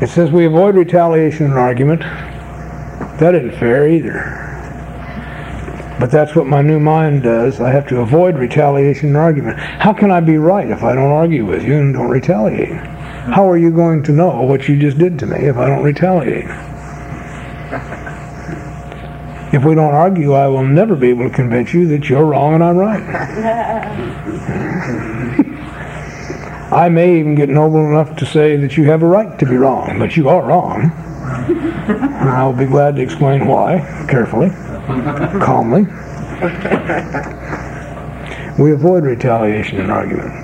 It says we avoid retaliation and argument. That isn't fair either. But that's what my new mind does. I have to avoid retaliation and argument. How can I be right if I don't argue with you and don't retaliate? How are you going to know what you just did to me if I don't retaliate? If we don't argue, I will never be able to convince you that you're wrong and I'm right. I may even get noble enough to say that you have a right to be wrong, but you are wrong. And I'll be glad to explain why, carefully, calmly. We avoid retaliation in argument.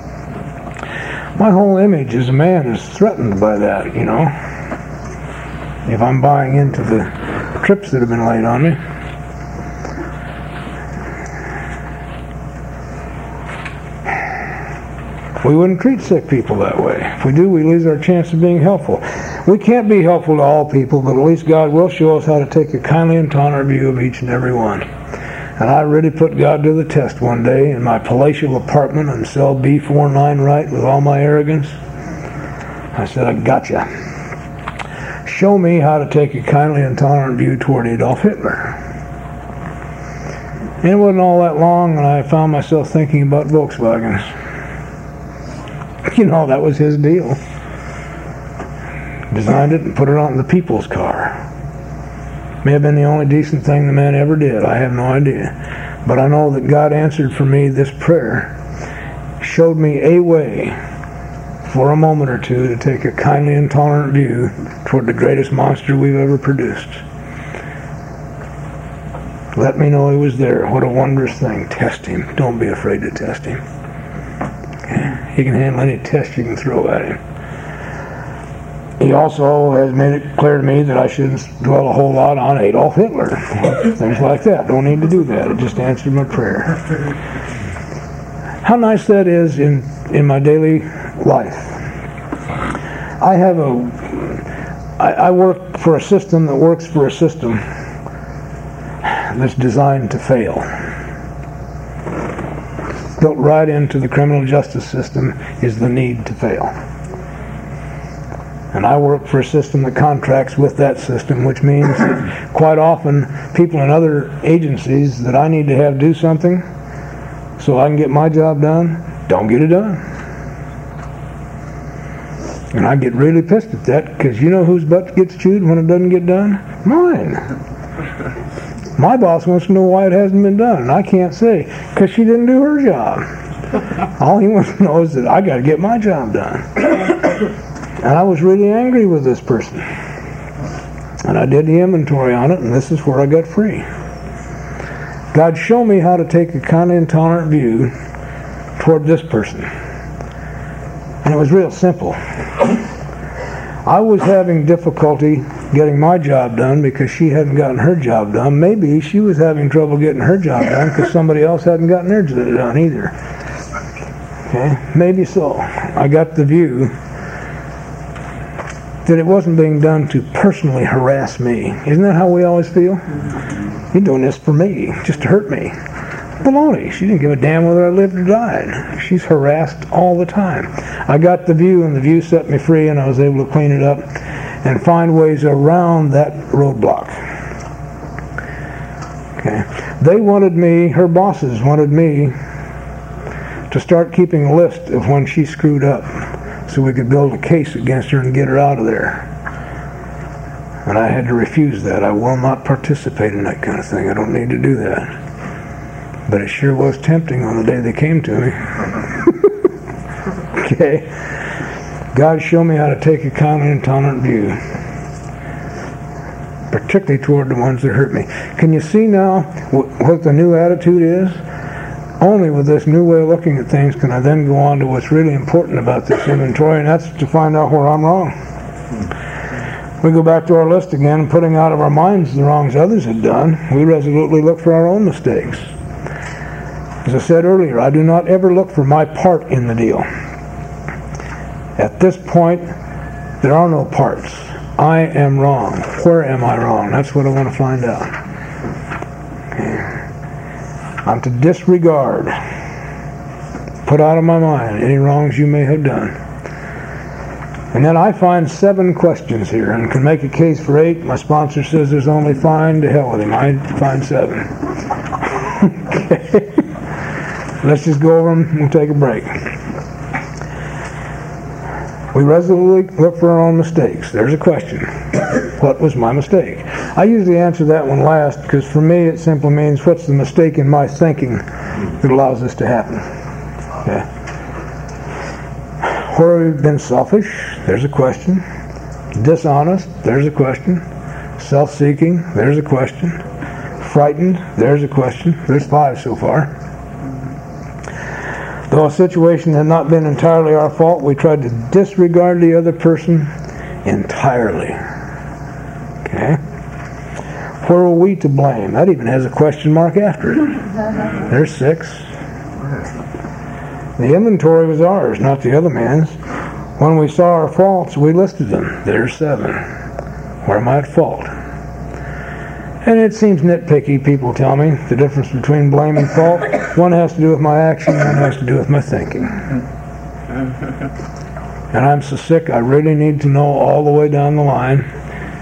My whole image as a man is threatened by that, you know. If I'm buying into the trips that have been laid on me. We wouldn't treat sick people that way. If we do, we lose our chance of being helpful. We can't be helpful to all people, but at least God will show us how to take a kindly and tolerant view of each and every one. And I really put God to the test one day in my palatial apartment in cell B49 right with all my arrogance. I said, I gotcha. Show me how to take a kindly and tolerant view toward Adolf Hitler. And it wasn't all that long, and I found myself thinking about Volkswagens. You know, that was his deal. Designed it and put it on the people's car. May have been the only decent thing the man ever did. I have no idea. But I know that God answered for me this prayer, showed me a way for a moment or two to take a kindly and tolerant view toward the greatest monster we've ever produced. Let me know he was there. What a wondrous thing. Test him. Don't be afraid to test him. He can handle any test you can throw at him. He also has made it clear to me that I shouldn't dwell a whole lot on Adolf Hitler. Things like that. Don't need to do that. It just answered my prayer. How nice that is in, in my daily life. I have a I, I work for a system that works for a system that's designed to fail built right into the criminal justice system is the need to fail. And I work for a system that contracts with that system, which means that quite often people in other agencies that I need to have do something so I can get my job done don't get it done. And I get really pissed at that because you know whose butt gets chewed when it doesn't get done? Mine. My boss wants to know why it hasn't been done, and I can't say because she didn't do her job. All he wants to know is that I got to get my job done. and I was really angry with this person. And I did the inventory on it, and this is where I got free. God showed me how to take a kind of intolerant view toward this person. And it was real simple. I was having difficulty getting my job done because she hadn't gotten her job done. Maybe she was having trouble getting her job done because somebody else hadn't gotten their job done either. Okay, maybe so. I got the view that it wasn't being done to personally harass me. Isn't that how we always feel? You're doing this for me, just to hurt me. Baloney. She didn't give a damn whether I lived or died. She's harassed all the time. I got the view, and the view set me free, and I was able to clean it up and find ways around that roadblock. Okay. They wanted me, her bosses wanted me to start keeping a list of when she screwed up so we could build a case against her and get her out of there. And I had to refuse that. I will not participate in that kind of thing. I don't need to do that. But it sure was tempting on the day they came to me. okay. God show me how to take a kind and tolerant view, particularly toward the ones that hurt me. Can you see now what the new attitude is? Only with this new way of looking at things can I then go on to what's really important about this inventory, and that's to find out where I'm wrong. We go back to our list again, putting out of our minds the wrongs others had done. We resolutely look for our own mistakes. As I said earlier, I do not ever look for my part in the deal. At this point, there are no parts. I am wrong. Where am I wrong? That's what I want to find out. I'm to disregard, put out of my mind any wrongs you may have done. And then I find seven questions here and can make a case for eight. My sponsor says there's only fine. To hell with him. I find seven. okay. Let's just go over them and we'll take a break. We resolutely look for our own mistakes. There's a question. what was my mistake? I usually answer that one last because for me it simply means what's the mistake in my thinking that allows this to happen. Okay. Where we've been selfish, there's a question. Dishonest, there's a question. Self-seeking, there's a question. Frightened, there's a question. There's five so far. Though a situation had not been entirely our fault, we tried to disregard the other person entirely. Okay? Where were we to blame? That even has a question mark after it. There's six. The inventory was ours, not the other man's. When we saw our faults, we listed them. There's seven. Where am I at fault? And it seems nitpicky, people tell me, the difference between blame and fault. One has to do with my action, one has to do with my thinking. And I'm so sick, I really need to know all the way down the line,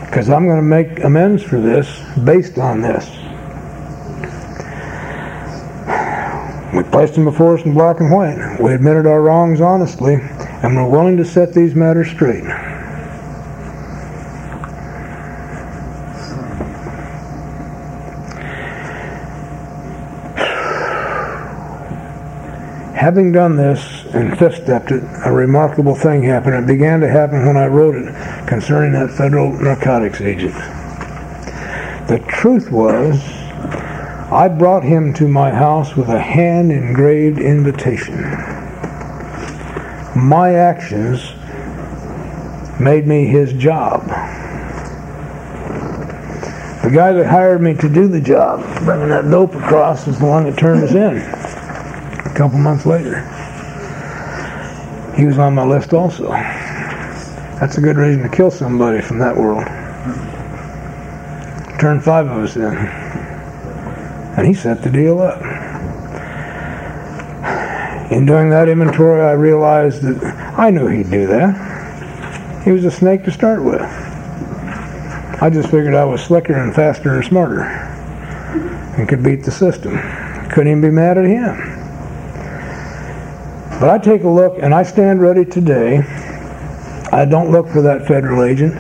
because I'm going to make amends for this based on this. We placed them before us in black and white. We admitted our wrongs honestly, and we're willing to set these matters straight. Having done this and fifth-stepped it, a remarkable thing happened. It began to happen when I wrote it concerning that federal narcotics agent. The truth was, I brought him to my house with a hand-engraved invitation. My actions made me his job. The guy that hired me to do the job, bringing that dope across, is the one that turned us in a couple months later. He was on my list also. That's a good reason to kill somebody from that world. Turned five of us in. And he set the deal up. In doing that inventory, I realized that I knew he'd do that. He was a snake to start with. I just figured I was slicker and faster and smarter and could beat the system. Couldn't even be mad at him. But I take a look and I stand ready today. I don't look for that federal agent,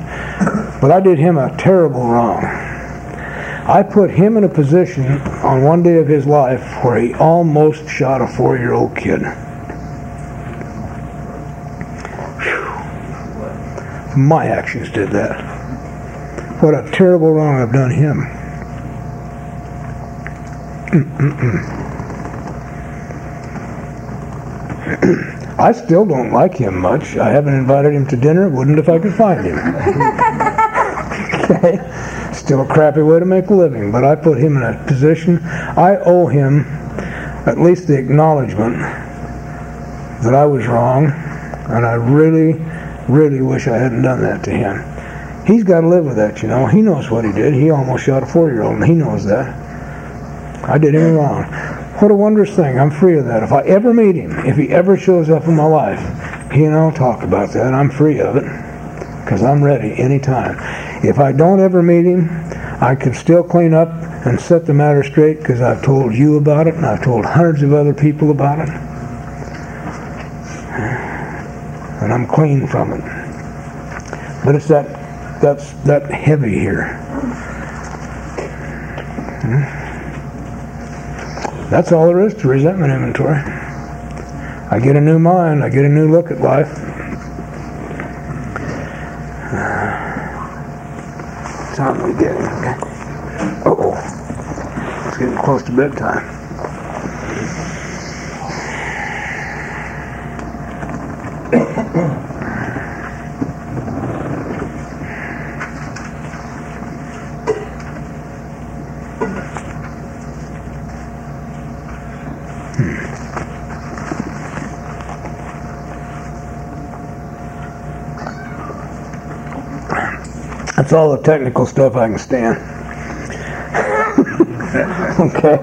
but I did him a terrible wrong. I put him in a position on one day of his life where he almost shot a four year old kid. Whew. My actions did that. What a terrible wrong I've done him. Mm-mm-mm. I still don't like him much. I haven't invited him to dinner. Wouldn't if I could find him. okay? Still a crappy way to make a living, but I put him in a position. I owe him at least the acknowledgement that I was wrong, and I really, really wish I hadn't done that to him. He's got to live with that, you know. He knows what he did. He almost shot a four-year-old, and he knows that. I did him wrong. What a wondrous thing. I'm free of that. If I ever meet him, if he ever shows up in my life, he and I'll talk about that. I'm free of it because I'm ready anytime. If I don't ever meet him, I can still clean up and set the matter straight because I've told you about it and I've told hundreds of other people about it. And I'm clean from it. But it's that that's that heavy here. That's all there is to resentment inventory. I get a new mind. I get a new look at life. Uh, time we getting? Okay. Uh oh. It's getting close to bedtime. That's all the technical stuff I can stand. okay.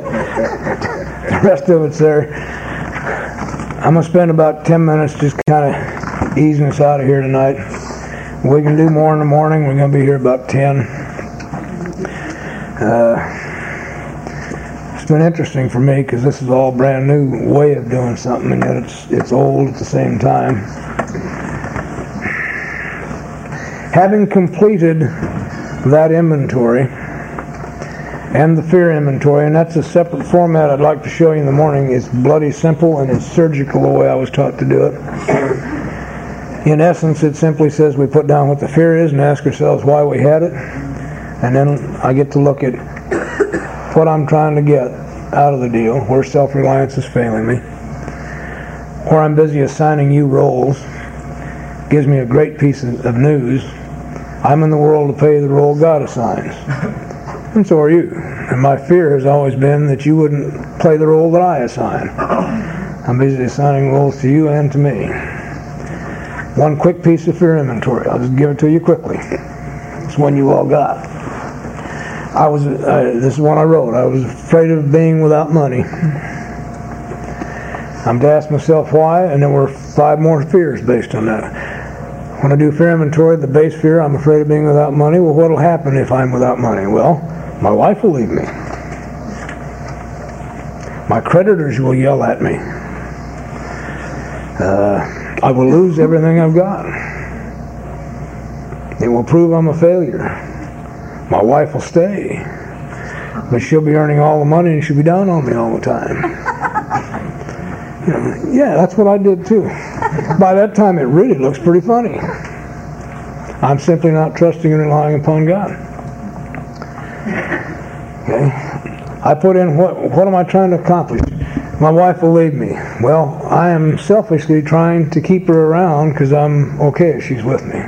The rest of it's there. I'm going to spend about 10 minutes just kind of easing us out of here tonight. We can do more in the morning. We're going to be here about 10. Uh, it's been interesting for me because this is all brand new way of doing something, and yet it's it's old at the same time. Having completed that inventory and the fear inventory, and that's a separate format I'd like to show you in the morning. It's bloody simple and it's surgical the way I was taught to do it. In essence, it simply says we put down what the fear is and ask ourselves why we had it, and then I get to look at what I'm trying to get out of the deal, where self-reliance is failing me, where I'm busy assigning you roles, gives me a great piece of news. I'm in the world to play the role God assigns. And so are you. And my fear has always been that you wouldn't play the role that I assign. I'm busy assigning roles to you and to me. One quick piece of fear inventory. I'll just give it to you quickly. It's one you all got. I was. Uh, this is one I wrote. I was afraid of being without money. I'm to ask myself why, and there were five more fears based on that. When I do fear inventory, the base fear, I'm afraid of being without money. Well, what'll happen if I'm without money? Well, my wife will leave me. My creditors will yell at me. Uh, I will lose everything I've got. It will prove I'm a failure. My wife will stay. But she'll be earning all the money and she'll be down on me all the time. Yeah, that's what I did too. By that time, it really looks pretty funny. I'm simply not trusting and relying upon God. Okay? I put in what what am I trying to accomplish? My wife will leave me. Well, I am selfishly trying to keep her around because I'm okay if she's with me.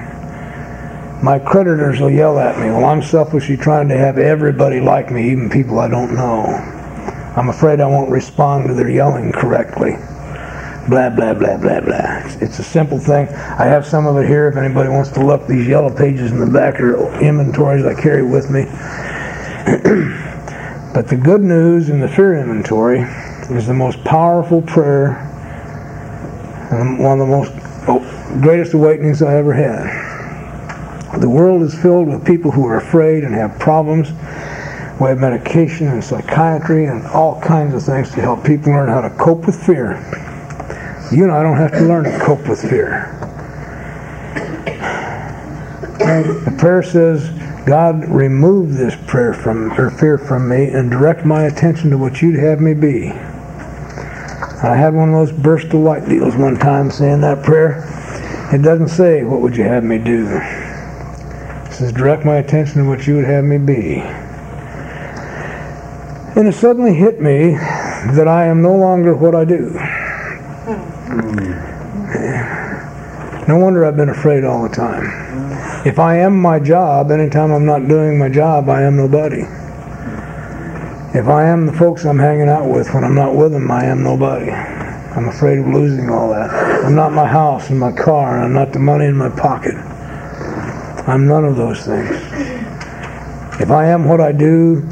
My creditors will yell at me. Well, I'm selfishly trying to have everybody like me, even people I don't know. I'm afraid I won't respond to their yelling correctly. Blah, blah, blah, blah, blah. It's, a simple thing. I have some of it here if anybody wants to look. These yellow pages in the back are inventories I carry with me. but the good news in the fear inventory is the most powerful prayer and one of the most oh, greatest awakenings I ever had. The world is filled with people who are afraid and have problems. We have medication and psychiatry and all kinds of things to help people learn how to cope with fear. You and I don't have to learn to cope with fear. The prayer says, God, remove this prayer from or fear from me and direct my attention to what you'd have me be. I had one of those burst of light deals one time saying that prayer. It doesn't say, What would you have me do? It says, Direct my attention to what you would have me be. And it suddenly hit me that I am no longer what I do. No wonder I've been afraid all the time. If I am my job, anytime I'm not doing my job, I am nobody. If I am the folks I'm hanging out with when I'm not with them, I am nobody. I'm afraid of losing all that. I'm not my house and my car, and I'm not the money in my pocket. I'm none of those things. If I am what I do,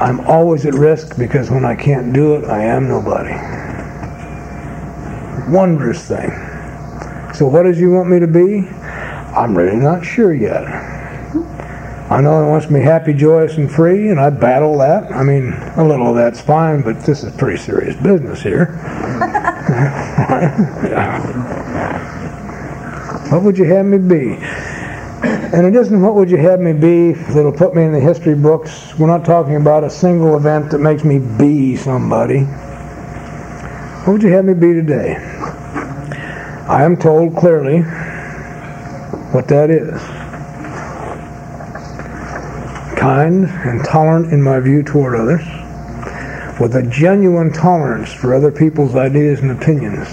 I'm always at risk because when I can't do it, I am nobody. Wondrous thing. So what does he want me to be? I'm really not sure yet. I know he wants me happy, joyous, and free, and I battle that. I mean, a little of that's fine, but this is pretty serious business here. what would you have me be? And it isn't what would you have me be that'll put me in the history books. We're not talking about a single event that makes me be somebody. What would you have me be today? I am told clearly what that is. Kind and tolerant in my view toward others, with a genuine tolerance for other people's ideas and opinions.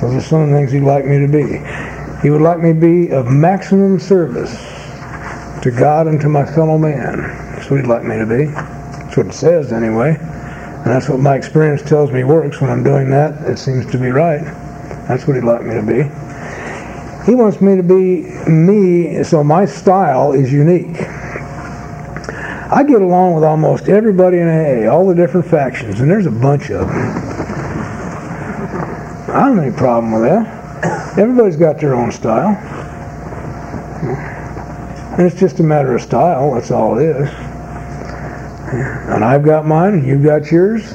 Those are some of the things he'd like me to be. He would like me to be of maximum service to God and to my fellow man. That's what he'd like me to be. That's what it says anyway. And that's what my experience tells me works when I'm doing that. It seems to be right. That's what he'd like me to be. He wants me to be me, so my style is unique. I get along with almost everybody in AA, all the different factions, and there's a bunch of them. I don't have any problem with that. Everybody's got their own style. And it's just a matter of style, that's all it is. And I've got mine, and you've got yours.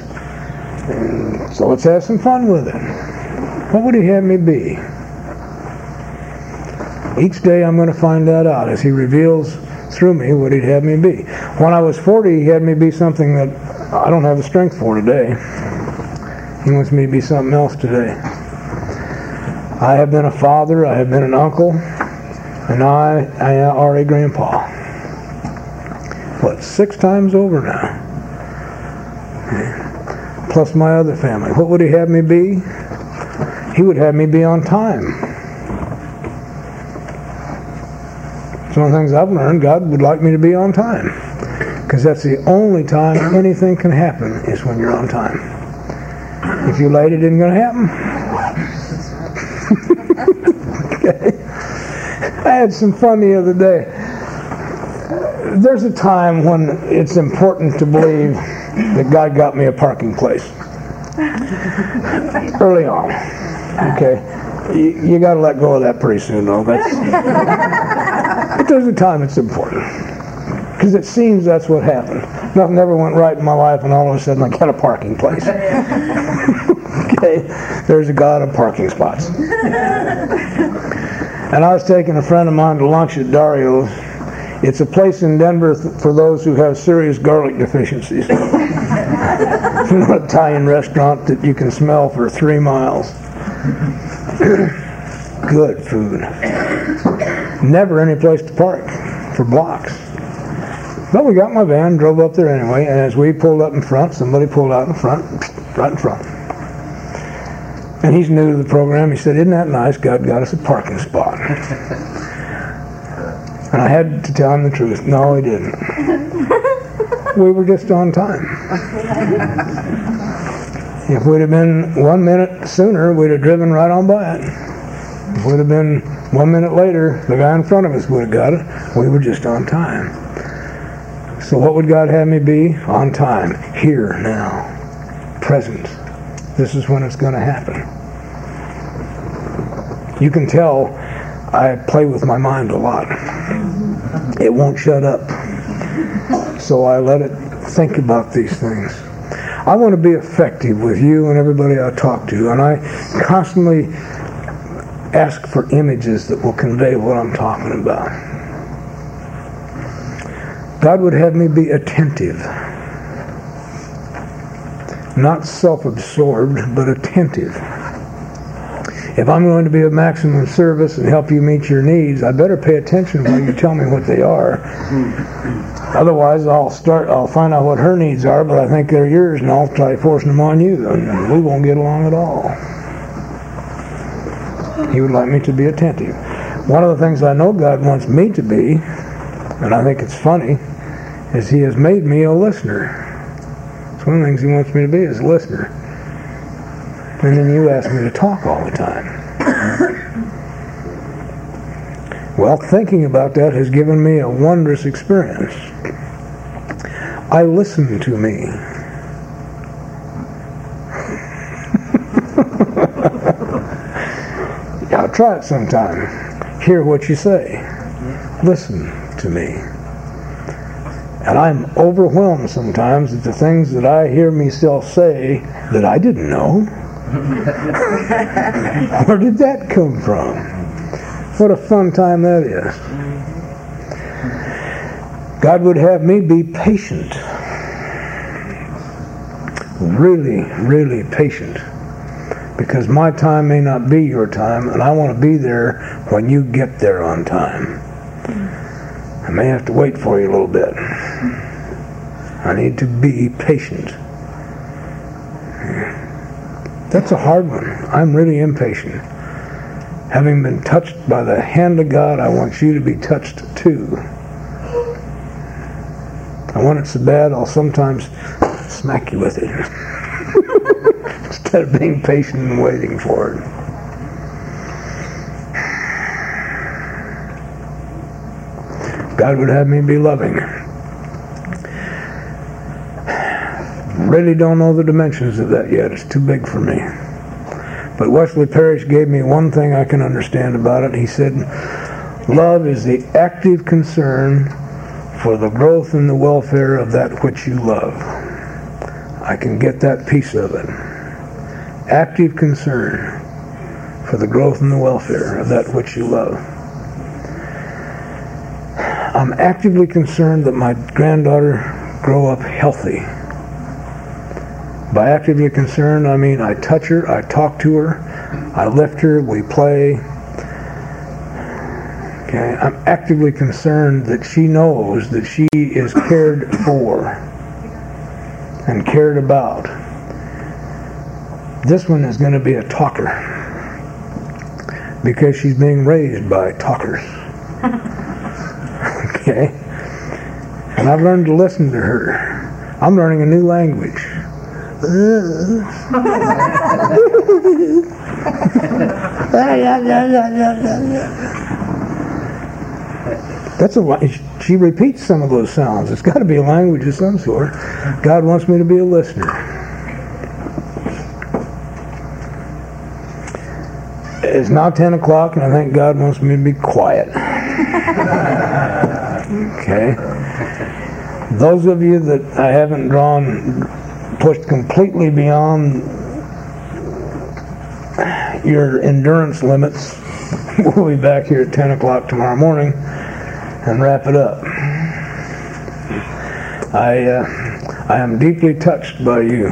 So let's have some fun with it. What would he have me be? Each day I'm going to find that out as he reveals through me what he'd have me be. When I was 40, he had me be something that I don't have the strength for today. He wants me to be something else today. I have been a father, I have been an uncle, and I, I are a grandpa. What, six times over now? Plus my other family. What would he have me be? He would have me be on time. It's one of the things I've learned. God would like me to be on time. Because that's the only time anything can happen is when you're on time. If you're late, it isn't going to happen. okay. I had some fun the other day. There's a time when it's important to believe that God got me a parking place. Early on. Okay. You, you got to let go of that pretty soon, though. That's but there's a time it's important. Because it seems that's what happened. Nothing ever went right in my life, and all of a sudden I got a parking place. okay, there's a God of parking spots. and I was taking a friend of mine to lunch at Dario's. It's a place in Denver th- for those who have serious garlic deficiencies. it's an Italian restaurant that you can smell for three miles. Good food never any place to park for blocks. But we got my van, drove up there anyway, and as we pulled up in front, somebody pulled out in front, right in front. And he's new to the program. He said, Isn't that nice? God got us a parking spot. And I had to tell him the truth. No, he didn't. we were just on time. if we'd have been one minute sooner, we'd have driven right on by it. If we'd have been one minute later, the guy in front of us would have got it. We were just on time. So what would God have me be? On time. Here, now. Present. This is when it's going to happen. You can tell I play with my mind a lot. It won't shut up. So I let it think about these things. I want to be effective with you and everybody I talk to, and I constantly ask for images that will convey what I'm talking about. God would have me be attentive, not self absorbed, but attentive. If I'm going to be of maximum service and help you meet your needs, I better pay attention while you tell me what they are. Otherwise, I'll start. I'll find out what her needs are, but I think they're yours, and I'll try forcing them on you, and we won't get along at all. He would like me to be attentive. One of the things I know God wants me to be, and I think it's funny, is He has made me a listener. It's one of the things He wants me to be is a listener. And then you ask me to talk all the time. well, thinking about that has given me a wondrous experience. I listen to me. I'll try it sometime. Hear what you say. Listen to me. And I'm overwhelmed sometimes at the things that I hear myself say that I didn't know. Where did that come from? What a fun time that is. God would have me be patient. Really, really patient because my time may not be your time, and I want to be there when you get there on time. I may have to wait for you a little bit. I need to be patient. That's a hard one. I'm really impatient. Having been touched by the hand of God, I want you to be touched too. I want it so bad I'll sometimes smack you with it instead of being patient and waiting for it. God would have me be loving. Really don't know the dimensions of that yet. It's too big for me. But Wesley Parrish gave me one thing I can understand about it. He said, Love is the active concern for the growth and the welfare of that which you love. I can get that piece of it. Active concern for the growth and the welfare of that which you love. I'm actively concerned that my granddaughter grow up healthy. By actively concerned, I mean I touch her, I talk to her, I lift her, we play. Okay, I'm actively concerned that she knows that she is cared for and cared about. This one is going to be a talker because she's being raised by talkers. okay? And I've learned to listen to her. I'm learning a new language. That's a she repeats some of those sounds. It's got to be a language of some sort. God wants me to be a listener. It's now 10 o'clock, and I think God wants me to be quiet. okay? Those of you that I haven't drawn, pushed completely beyond your endurance limits, we'll be back here at 10 o'clock tomorrow morning and wrap it up. I, uh, I am deeply touched by you.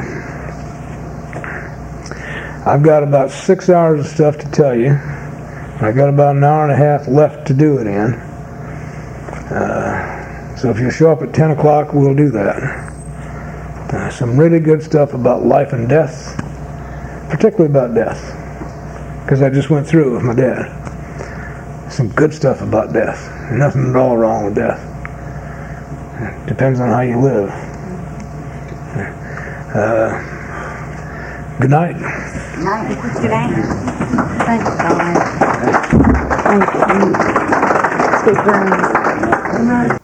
I've got about six hours of stuff to tell you. I've got about an hour and a half left to do it in. Uh, so if you show up at 10 o'clock, we'll do that. Uh, some really good stuff about life and death, particularly about death, because I just went through it with my dad. Some good stuff about death. Nothing at all wrong with death. Depends on how you live. Uh, good night. Good night. Good night. Thank you. Thank you. Sweet dreams.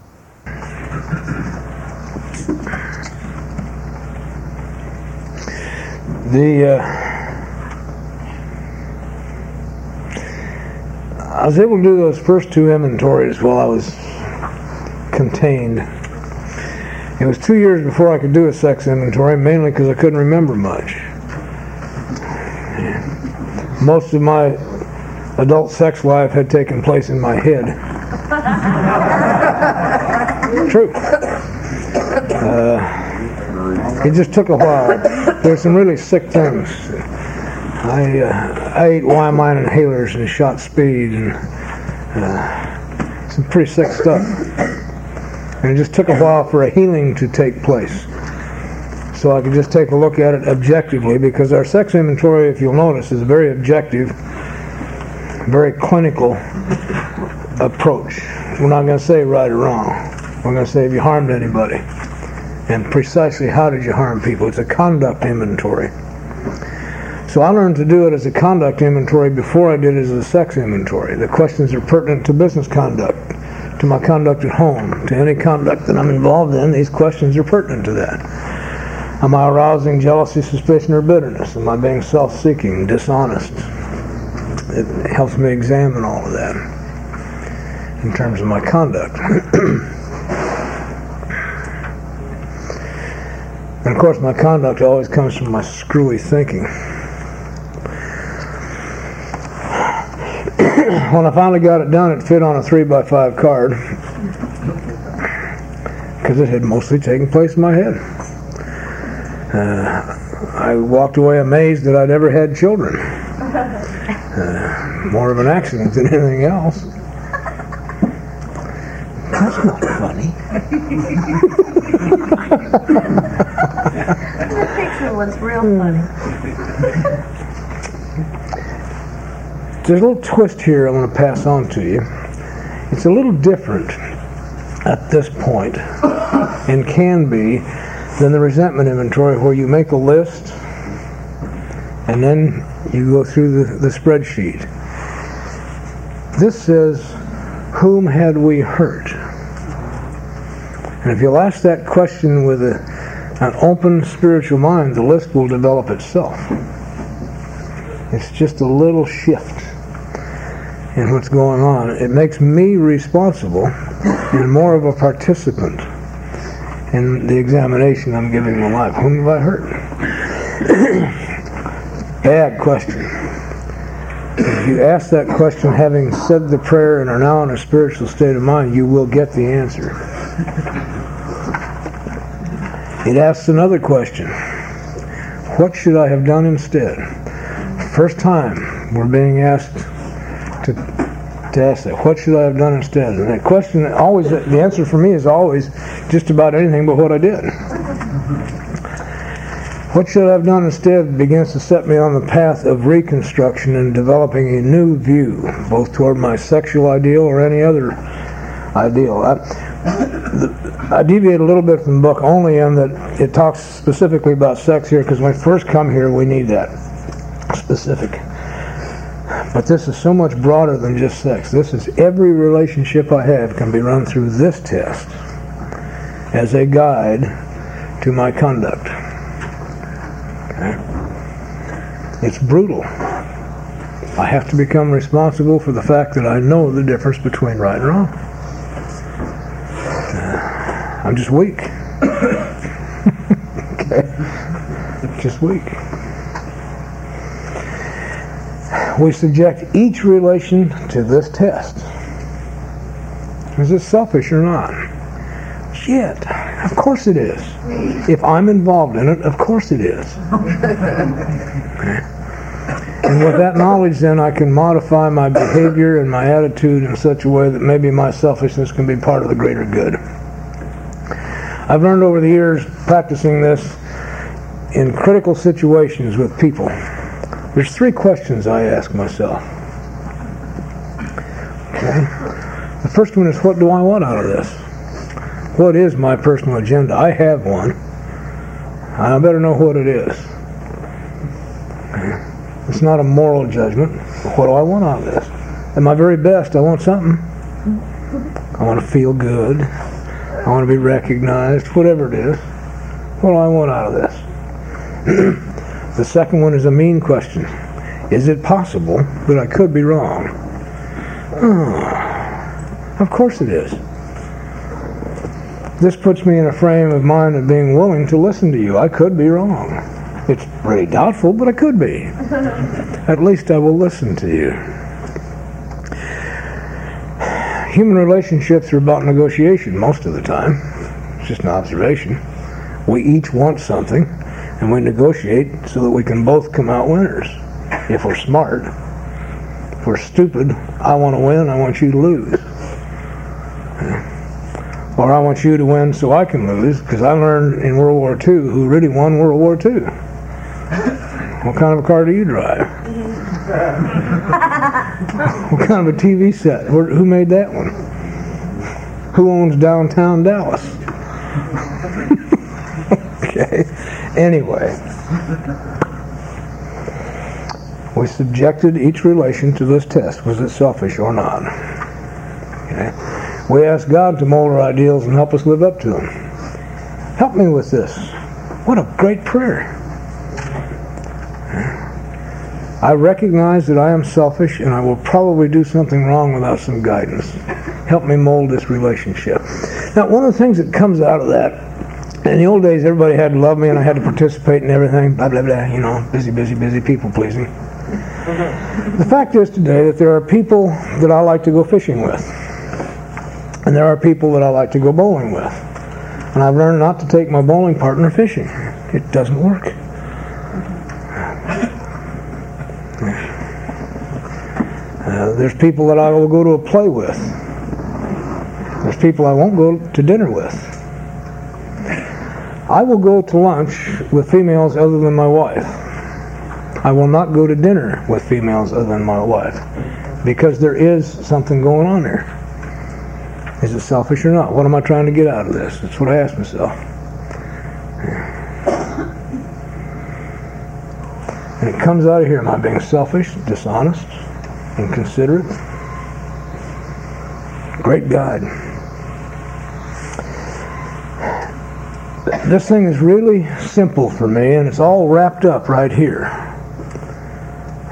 The uh, I was able to do those first two inventories while I was contained. It was two years before I could do a sex inventory, mainly because I couldn't remember much. Most of my adult sex life had taken place in my head. True. Uh, it just took a while. There's some really sick things. I, uh, I ate Wyamine inhalers and shot speed and uh, some pretty sick stuff. And it just took a while for a healing to take place. So I could just take a look at it objectively because our sex inventory, if you'll notice, is a very objective, very clinical approach. We're not going to say right or wrong. We're going to say if you harmed anybody and precisely how did you harm people. It's a conduct inventory. So I learned to do it as a conduct inventory before I did it as a sex inventory. The questions are pertinent to business conduct, to my conduct at home, to any conduct that I'm involved in. These questions are pertinent to that. Am I arousing jealousy, suspicion, or bitterness? Am I being self-seeking, dishonest? It helps me examine all of that in terms of my conduct. and of course, my conduct always comes from my screwy thinking. when I finally got it done, it fit on a 3 by 5 card because it had mostly taken place in my head. Uh, I walked away amazed that I'd ever had children. Uh, more of an accident than anything else. That's not funny. Was real hmm. funny. There's a little twist here I want to pass on to you. It's a little different at this point and can be than the resentment inventory where you make a list and then you go through the, the spreadsheet. This says, whom had we hurt? And if you'll ask that question with a an open spiritual mind, the list will develop itself. It's just a little shift in what's going on. It makes me responsible and more of a participant in the examination I'm giving my life. Whom have I hurt? Bad question. If you ask that question having said the prayer and are now in a spiritual state of mind, you will get the answer. It asks another question. What should I have done instead? First time we're being asked to, to ask that. What should I have done instead? And that question always, the answer for me is always just about anything but what I did. What should I have done instead begins to set me on the path of reconstruction and developing a new view, both toward my sexual ideal or any other ideal. I, the, I deviate a little bit from the book only in that it talks specifically about sex here because when we first come here we need that specific. But this is so much broader than just sex. This is every relationship I have can be run through this test as a guide to my conduct. Okay? It's brutal. I have to become responsible for the fact that I know the difference between right and wrong. I'm just weak. okay? Just weak. We subject each relation to this test. Is it selfish or not? Shit. Of course it is. If I'm involved in it, of course it is. And with that knowledge, then I can modify my behavior and my attitude in such a way that maybe my selfishness can be part of the greater good. I've learned over the years practicing this in critical situations with people. There's three questions I ask myself. Okay? The first one is what do I want out of this? What is my personal agenda? I have one. I better know what it is. It's not a moral judgment. What do I want out of this? At my very best, I want something. I want to feel good. I want to be recognized, whatever it is. What do I want out of this? the second one is a mean question. Is it possible that I could be wrong? Oh, of course it is. This puts me in a frame of mind of being willing to listen to you. I could be wrong. It's pretty doubtful, but I could be. At least I will listen to you. Human relationships are about negotiation most of the time. It's just an observation. We each want something, and we negotiate so that we can both come out winners. If we're smart. If we're stupid, I want to win, I want you to lose or I want you to win so I can lose, because I learned in World War II who really won World War II. what kind of a car do you drive? what kind of a TV set? Who made that one? Who owns downtown Dallas? okay. Anyway, we subjected each relation to this test. Was it selfish or not? Okay. We ask God to mold our ideals and help us live up to them. Help me with this. What a great prayer. I recognize that I am selfish and I will probably do something wrong without some guidance. Help me mold this relationship. Now, one of the things that comes out of that, in the old days, everybody had to love me and I had to participate in everything, blah, blah, blah, you know, busy, busy, busy, people pleasing. The fact is today that there are people that I like to go fishing with. And there are people that I like to go bowling with. And I've learned not to take my bowling partner fishing. It doesn't work. Uh, there's people that I will go to a play with. There's people I won't go to dinner with. I will go to lunch with females other than my wife. I will not go to dinner with females other than my wife because there is something going on there. Is it selfish or not? What am I trying to get out of this? That's what I ask myself. And it comes out of here. Am I being selfish, dishonest, inconsiderate? Great God. this thing is really simple for me, and it's all wrapped up right here.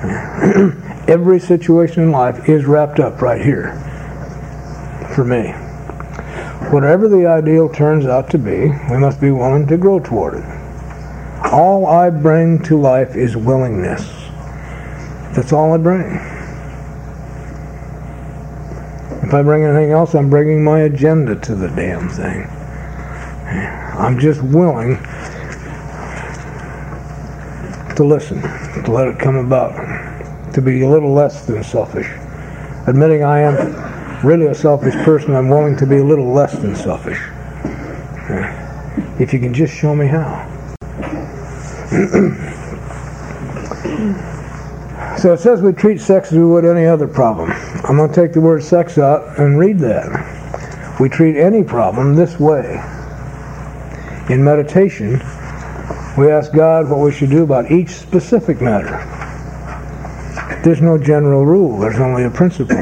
Every situation in life is wrapped up right here for me. Whatever the ideal turns out to be, we must be willing to grow toward it. All I bring to life is willingness. That's all I bring. If I bring anything else, I'm bringing my agenda to the damn thing. I'm just willing to listen, to let it come about, to be a little less than selfish. Admitting I am really a selfish person, I'm willing to be a little less than selfish. If you can just show me how. so it says we treat sex as we would any other problem. I'm going to take the word sex out and read that. We treat any problem this way. In meditation, we ask God what we should do about each specific matter. There's no general rule, there's only a principle.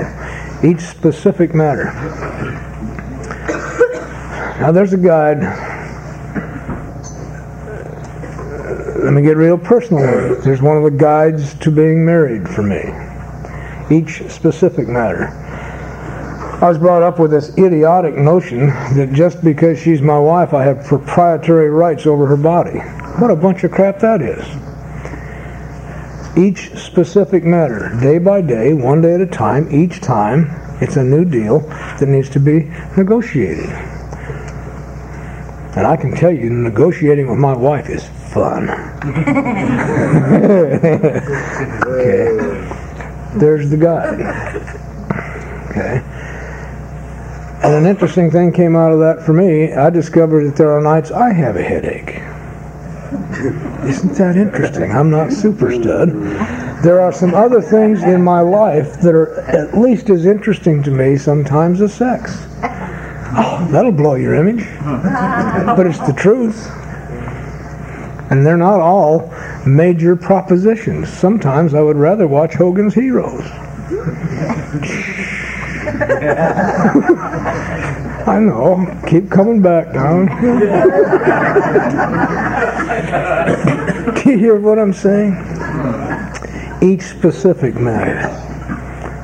Each specific matter. Now, there's a guide. Let me get real personal. There's one of the guides to being married for me. Each specific matter. I was brought up with this idiotic notion that just because she's my wife, I have proprietary rights over her body. What a bunch of crap that is. Each specific matter, day by day, one day at a time, each time, it's a new deal that needs to be negotiated. And I can tell you, negotiating with my wife is fun. okay. There's the guide. Okay. And an interesting thing came out of that for me. I discovered that there are nights I have a headache. Isn't that interesting? I'm not super stud. There are some other things in my life that are at least as interesting to me sometimes as sex. Oh, that'll blow your image. But it's the truth. And they're not all major propositions. Sometimes I would rather watch Hogan's Heroes. I know. Keep coming back down. Do you hear what I'm saying? Each specific matter.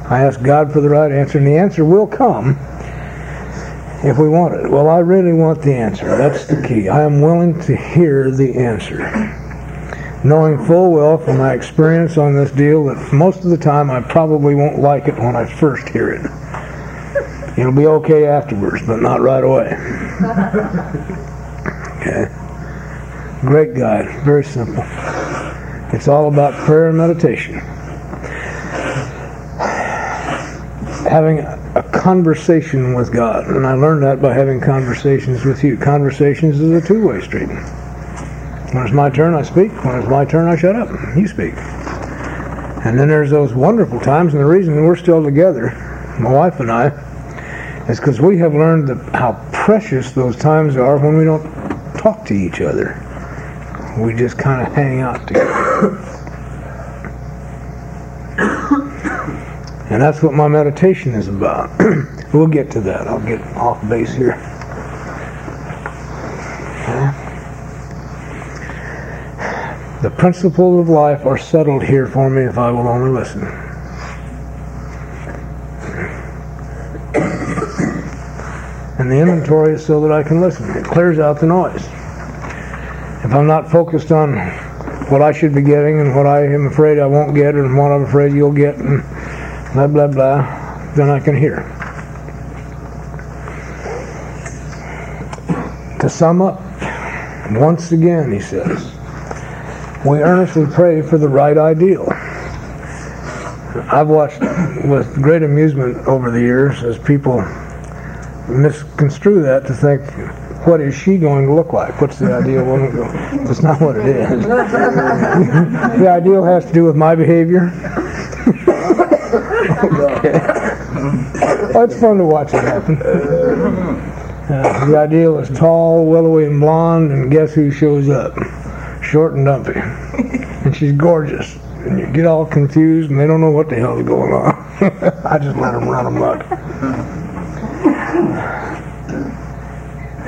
I ask God for the right answer, and the answer will come if we want it. Well, I really want the answer. That's the key. I am willing to hear the answer. Knowing full well from my experience on this deal that most of the time I probably won't like it when I first hear it. It'll be okay afterwards, but not right away. Okay. Great guide. Very simple. It's all about prayer and meditation. Having a conversation with God. And I learned that by having conversations with you. Conversations is a two-way street. When it's my turn, I speak. When it's my turn, I shut up. You speak. And then there's those wonderful times, and the reason we're still together, my wife and I, is because we have learned the, how precious those times are when we don't talk to each other. We just kind of hang out together. And that's what my meditation is about. we'll get to that. I'll get off base here. The principles of life are settled here for me if I will only listen. And the inventory is so that I can listen. It clears out the noise. If I'm not focused on what I should be getting and what I am afraid I won't get and what I'm afraid you'll get and blah, blah, blah, then I can hear. To sum up, once again, he says, we earnestly pray for the right ideal. I've watched with great amusement over the years as people misconstrue that to think, what is she going to look like? What's the ideal woman? That's not what it is. the ideal has to do with my behavior. okay. It's fun to watch it happen. Uh, the ideal is tall, willowy, and blonde, and guess who shows up? Short and dumpy. And she's gorgeous. And you get all confused, and they don't know what the hell is going on. I just let them run amok.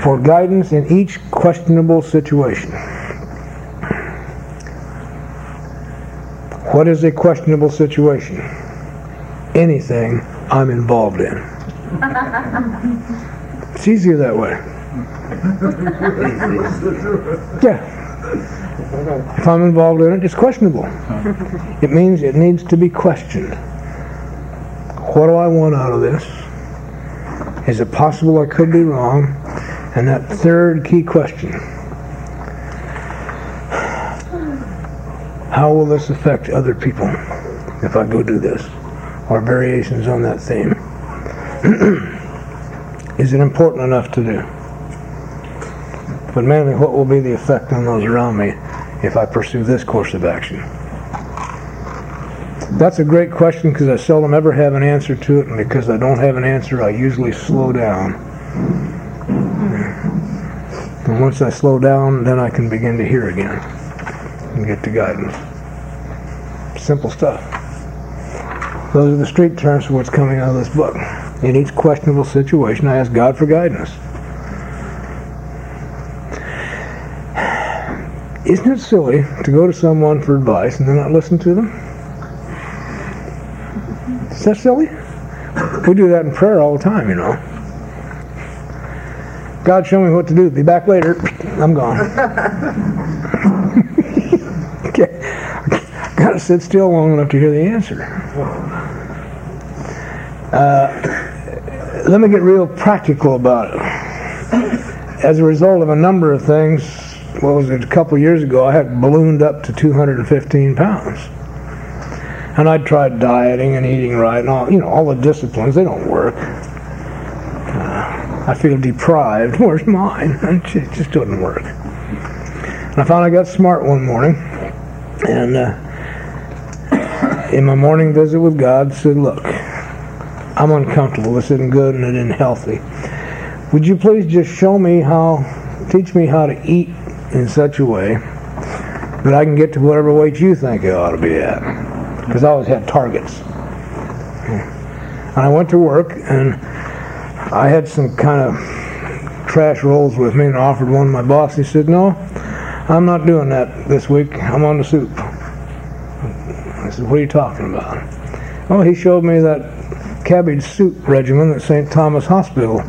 for guidance in each questionable situation. What is a questionable situation? Anything I'm involved in. It's easier that way. Yeah. If I'm involved in it, it's questionable. It means it needs to be questioned. What do I want out of this? Is it possible I could be wrong? And that third key question How will this affect other people if I go do this? Or variations on that theme. Is it important enough to do? But mainly, what will be the effect on those around me if I pursue this course of action? That's a great question because I seldom ever have an answer to it, and because I don't have an answer, I usually slow down. And once I slow down, then I can begin to hear again and get to guidance. Simple stuff. Those are the street terms for what's coming out of this book. In each questionable situation, I ask God for guidance. Isn't it silly to go to someone for advice and then not listen to them? Is that silly? We do that in prayer all the time, you know. God, show me what to do. Be back later. I'm gone. I gotta sit still long enough to hear the answer. Uh, let me get real practical about it. As a result of a number of things, what was it, a couple years ago, I had ballooned up to 215 pounds. And I'd tried dieting and eating right and all, you know, all the disciplines, they don't work. Uh, I feel deprived. Where's mine? It just doesn't work. And I I got smart one morning. And uh, in my morning visit with God, said, look, I'm uncomfortable. This isn't good and it isn't healthy. Would you please just show me how, teach me how to eat in such a way that I can get to whatever weight you think I ought to be at. Because I always had targets. And I went to work and I had some kind of trash rolls with me and offered one to my boss. He said, No, I'm not doing that this week. I'm on the soup. Said, What are you talking about? Oh, he showed me that cabbage soup regimen that St. Thomas Hospital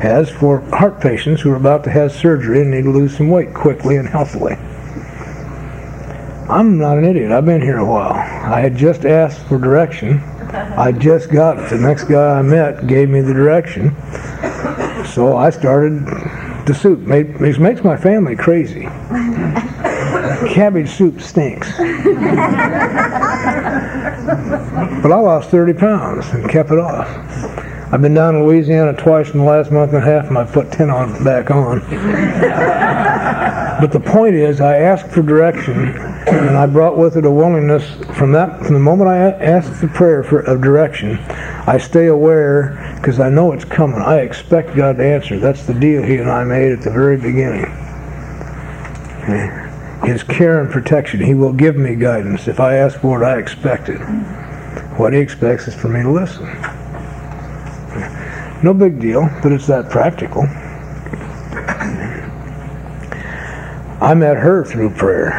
has for heart patients who are about to have surgery and need to lose some weight quickly and healthily. I'm not an idiot. I've been here a while. I had just asked for direction. I just got it. The next guy I met gave me the direction. So I started the soup. It makes my family crazy. Cabbage soup stinks. But I lost 30 pounds and kept it off. I've been down to Louisiana twice in the last month and a half, and I put 10 on back on. but the point is, I asked for direction, and I brought with it a willingness. From that, from the moment I asked the prayer for of direction, I stay aware because I know it's coming. I expect God to answer. That's the deal He and I made at the very beginning. His care and protection. He will give me guidance. If I ask for it, I expect it. What He expects is for me to listen. No big deal, but it's that practical. I met her through prayer.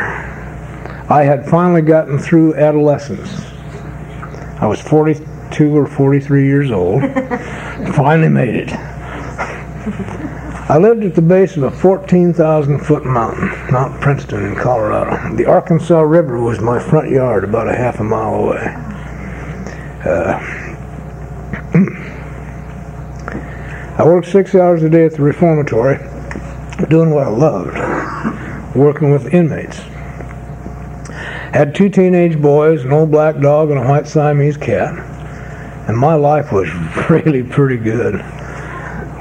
I had finally gotten through adolescence. I was 42 or 43 years old. finally made it. I lived at the base of a 14,000 foot mountain, Mount Princeton in Colorado. The Arkansas River was my front yard about a half a mile away. Uh, I worked six hours a day at the reformatory, doing what I loved, working with inmates. Had two teenage boys, an old black dog, and a white Siamese cat, and my life was really pretty good.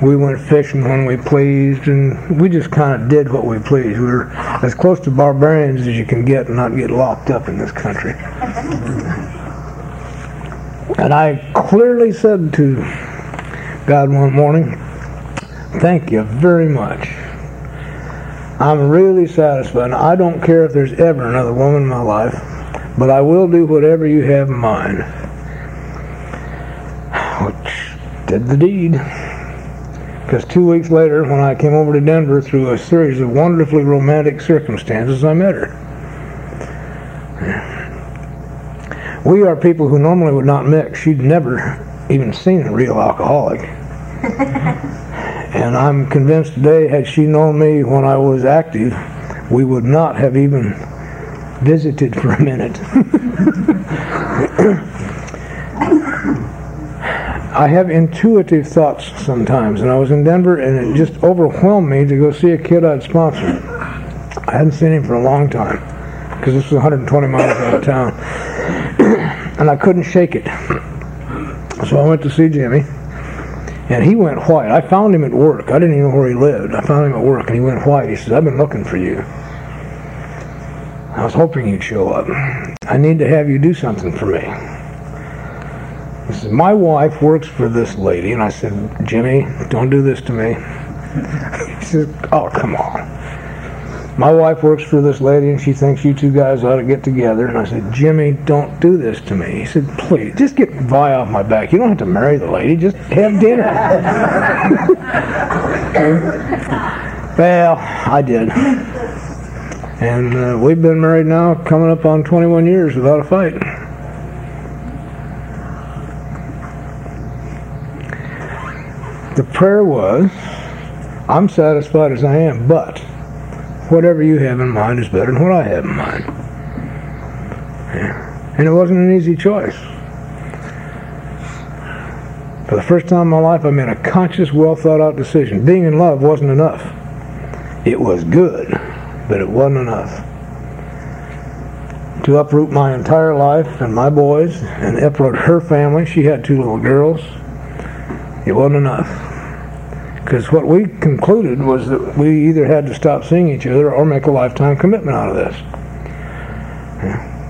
We went fishing when we pleased, and we just kind of did what we pleased. We were as close to barbarians as you can get and not get locked up in this country. And I clearly said to God one morning, thank you very much. I'm really satisfied. I don't care if there's ever another woman in my life, but I will do whatever you have in mind. Which did the deed. Because two weeks later, when I came over to Denver through a series of wonderfully romantic circumstances, I met her. We are people who normally would not mix. She'd never even seen a real alcoholic. and I'm convinced today, had she known me when I was active, we would not have even visited for a minute. I have intuitive thoughts sometimes, and I was in Denver, and it just overwhelmed me to go see a kid I'd sponsored. I hadn't seen him for a long time because this was 120 miles out of town, and I couldn't shake it. So I went to see Jimmy, and he went white. I found him at work. I didn't even know where he lived. I found him at work, and he went white. He says, "I've been looking for you." I was hoping you'd show up. I need to have you do something for me. Said, My wife works for this lady. And I said, Jimmy, don't do this to me. he says, Oh, come on. My wife works for this lady and she thinks you two guys ought to get together. And I said, Jimmy, don't do this to me. He said, Please, just get Vi off my back. You don't have to marry the lady, just have dinner. well, I did. And uh, we've been married now coming up on 21 years without a fight. The prayer was, I'm satisfied as I am, but whatever you have in mind is better than what I have in mind. Yeah. And it wasn't an easy choice. For the first time in my life, I made a conscious, well thought out decision. Being in love wasn't enough. It was good, but it wasn't enough. To uproot my entire life and my boys and uproot her family, she had two little girls, it wasn't enough. Because what we concluded was that we either had to stop seeing each other or make a lifetime commitment out of this.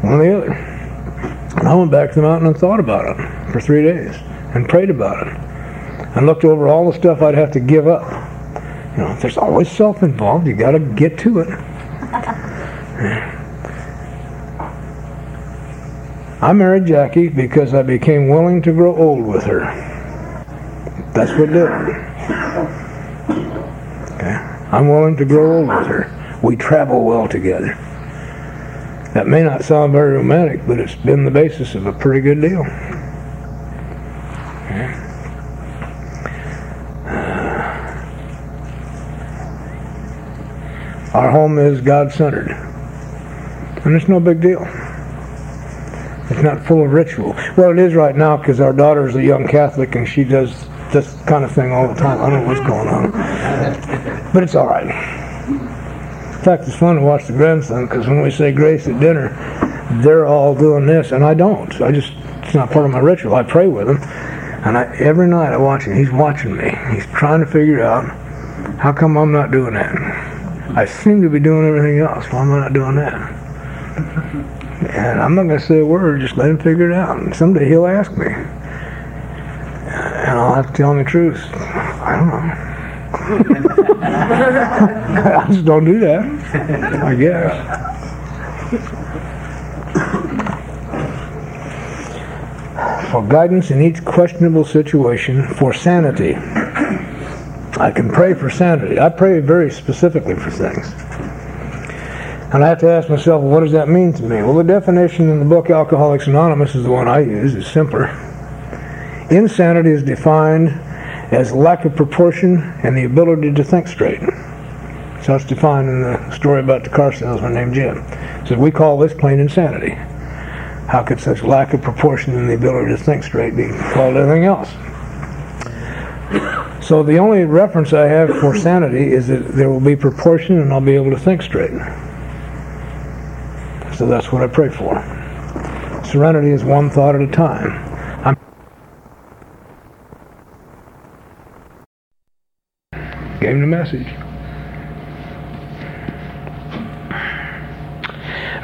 One or the other. And I went back to the mountain and thought about it for three days and prayed about it. And looked over all the stuff I'd have to give up. You know, there's always self involved. You got to get to it. I married Jackie because I became willing to grow old with her. That's what did it. Okay. I'm willing to grow old with her. We travel well together. That may not sound very romantic, but it's been the basis of a pretty good deal. Okay. Uh, our home is God centered. And it's no big deal. It's not full of ritual. Well, it is right now because our daughter is a young Catholic and she does this kind of thing all the time. I don't know what's going on. But it's all right. In fact, it's fun to watch the grandson because when we say grace at dinner, they're all doing this, and I don't. I just, it's not part of my ritual. I pray with them. And I, every night I watch him. He's watching me. He's trying to figure out how come I'm not doing that. I seem to be doing everything else. Why am I not doing that? And I'm not going to say a word. Just let him figure it out. And someday he'll ask me. And I'll have to tell him the truth. I don't know. I just don't do that. I guess. For guidance in each questionable situation, for sanity. I can pray for sanity. I pray very specifically for things. And I have to ask myself, well, what does that mean to me? Well, the definition in the book Alcoholics Anonymous is the one I use. It's simpler. Insanity is defined as lack of proportion and the ability to think straight. So it's defined in the story about the car salesman named Jim. So we call this plain insanity. How could such lack of proportion and the ability to think straight be called anything else? So the only reference I have for sanity is that there will be proportion and I'll be able to think straight. So that's what I pray for. Serenity is one thought at a time. Gave him the message.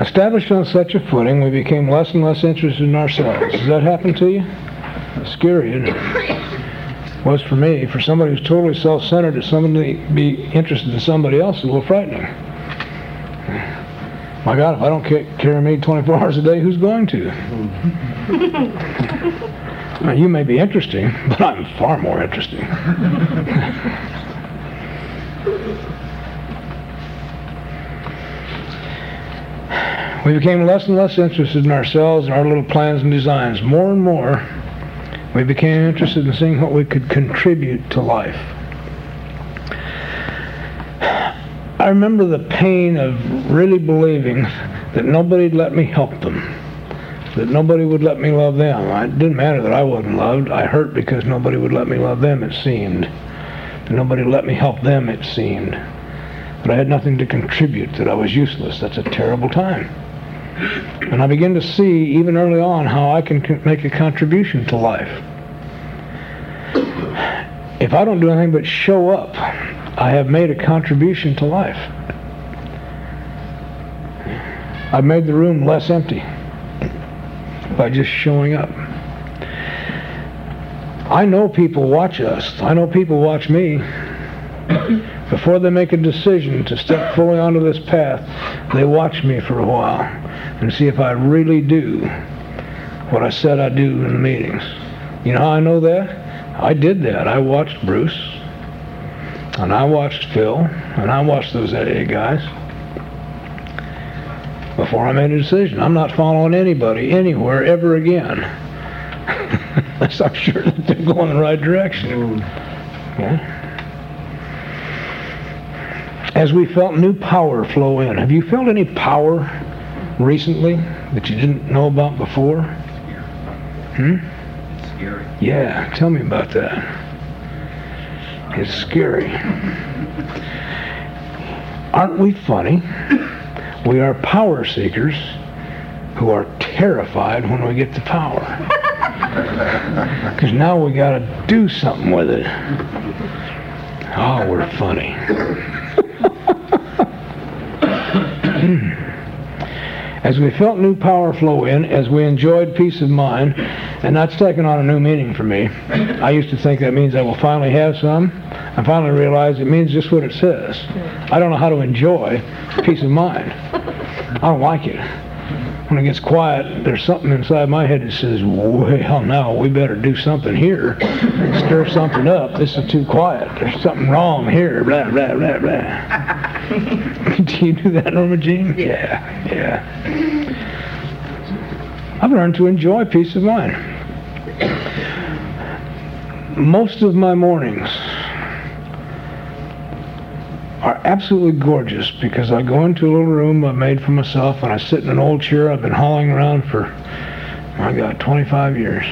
Established on such a footing, we became less and less interested in ourselves. Does that happen to you? It's scary, isn't it? Was for me. For somebody who's totally self-centered, to somebody be interested in somebody else is a little frightening. My God, if I don't carry me 24 hours a day, who's going to? Now, you may be interesting, but I'm far more interesting. we became less and less interested in ourselves and our little plans and designs. More and more, we became interested in seeing what we could contribute to life. I remember the pain of really believing that nobody'd let me help them, that nobody would let me love them. It didn't matter that I wasn't loved. I hurt because nobody would let me love them, it seemed. That nobody let me help them, it seemed. That I had nothing to contribute, that I was useless. That's a terrible time. And I begin to see, even early on, how I can make a contribution to life. If I don't do anything but show up, I have made a contribution to life. I've made the room less empty by just showing up. I know people watch us. I know people watch me. Before they make a decision to step fully onto this path, they watch me for a while and see if I really do what I said I'd do in the meetings. You know how I know that? I did that. I watched Bruce, and I watched Phil, and I watched those AA guys before I made a decision. I'm not following anybody anywhere ever again. Unless I'm sure that they're going the right direction. Okay? As we felt new power flow in. Have you felt any power recently that you didn't know about before? Hmm? It's scary. Yeah, tell me about that. It's scary. Aren't we funny? We are power seekers who are terrified when we get the power. Because now we got to do something with it. Oh, we're funny. As we felt new power flow in, as we enjoyed peace of mind, and that's taken on a new meaning for me. I used to think that means I will finally have some. I finally realized it means just what it says. I don't know how to enjoy peace of mind. I don't like it. When it gets quiet, there's something inside my head that says, well, now we better do something here. Stir something up. This is too quiet. There's something wrong here. Blah, blah, blah, blah. do you do that, Norma Jean? Yeah, yeah. I've learned to enjoy peace of mind. Most of my mornings are absolutely gorgeous because I go into a little room I've made for myself and I sit in an old chair I've been hauling around for, my God, 25 years.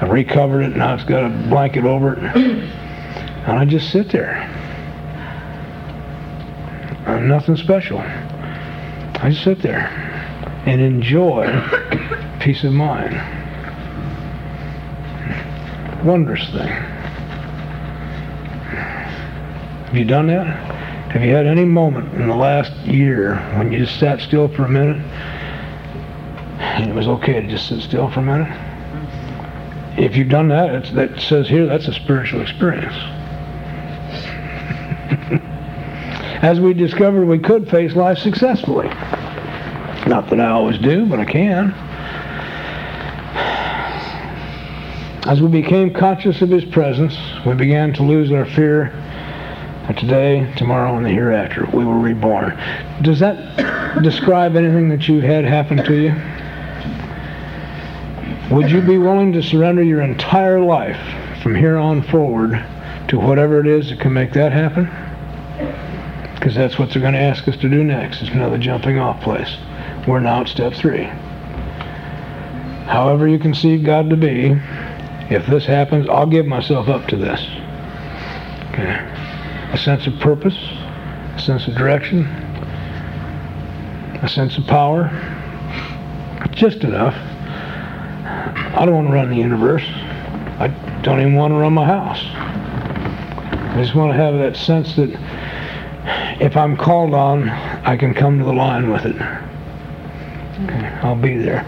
I've recovered it, now it's got a blanket over it. And I just sit there. I'm nothing special. I just sit there and enjoy peace of mind. Wondrous thing. Have you done that? Have you had any moment in the last year when you just sat still for a minute and it was okay to just sit still for a minute? If you've done that, it's, that says here that's a spiritual experience. As we discovered, we could face life successfully. Not that I always do, but I can. As we became conscious of His presence, we began to lose our fear today, tomorrow, and the hereafter. We were reborn. Does that describe anything that you had happen to you? Would you be willing to surrender your entire life from here on forward to whatever it is that can make that happen? Because that's what they're going to ask us to do next. It's another jumping off place. We're now at step three. However you conceive God to be, if this happens, I'll give myself up to this. Okay. A sense of purpose, a sense of direction, a sense of power. Just enough. I don't want to run the universe. I don't even want to run my house. I just want to have that sense that if I'm called on, I can come to the line with it. Okay, I'll be there.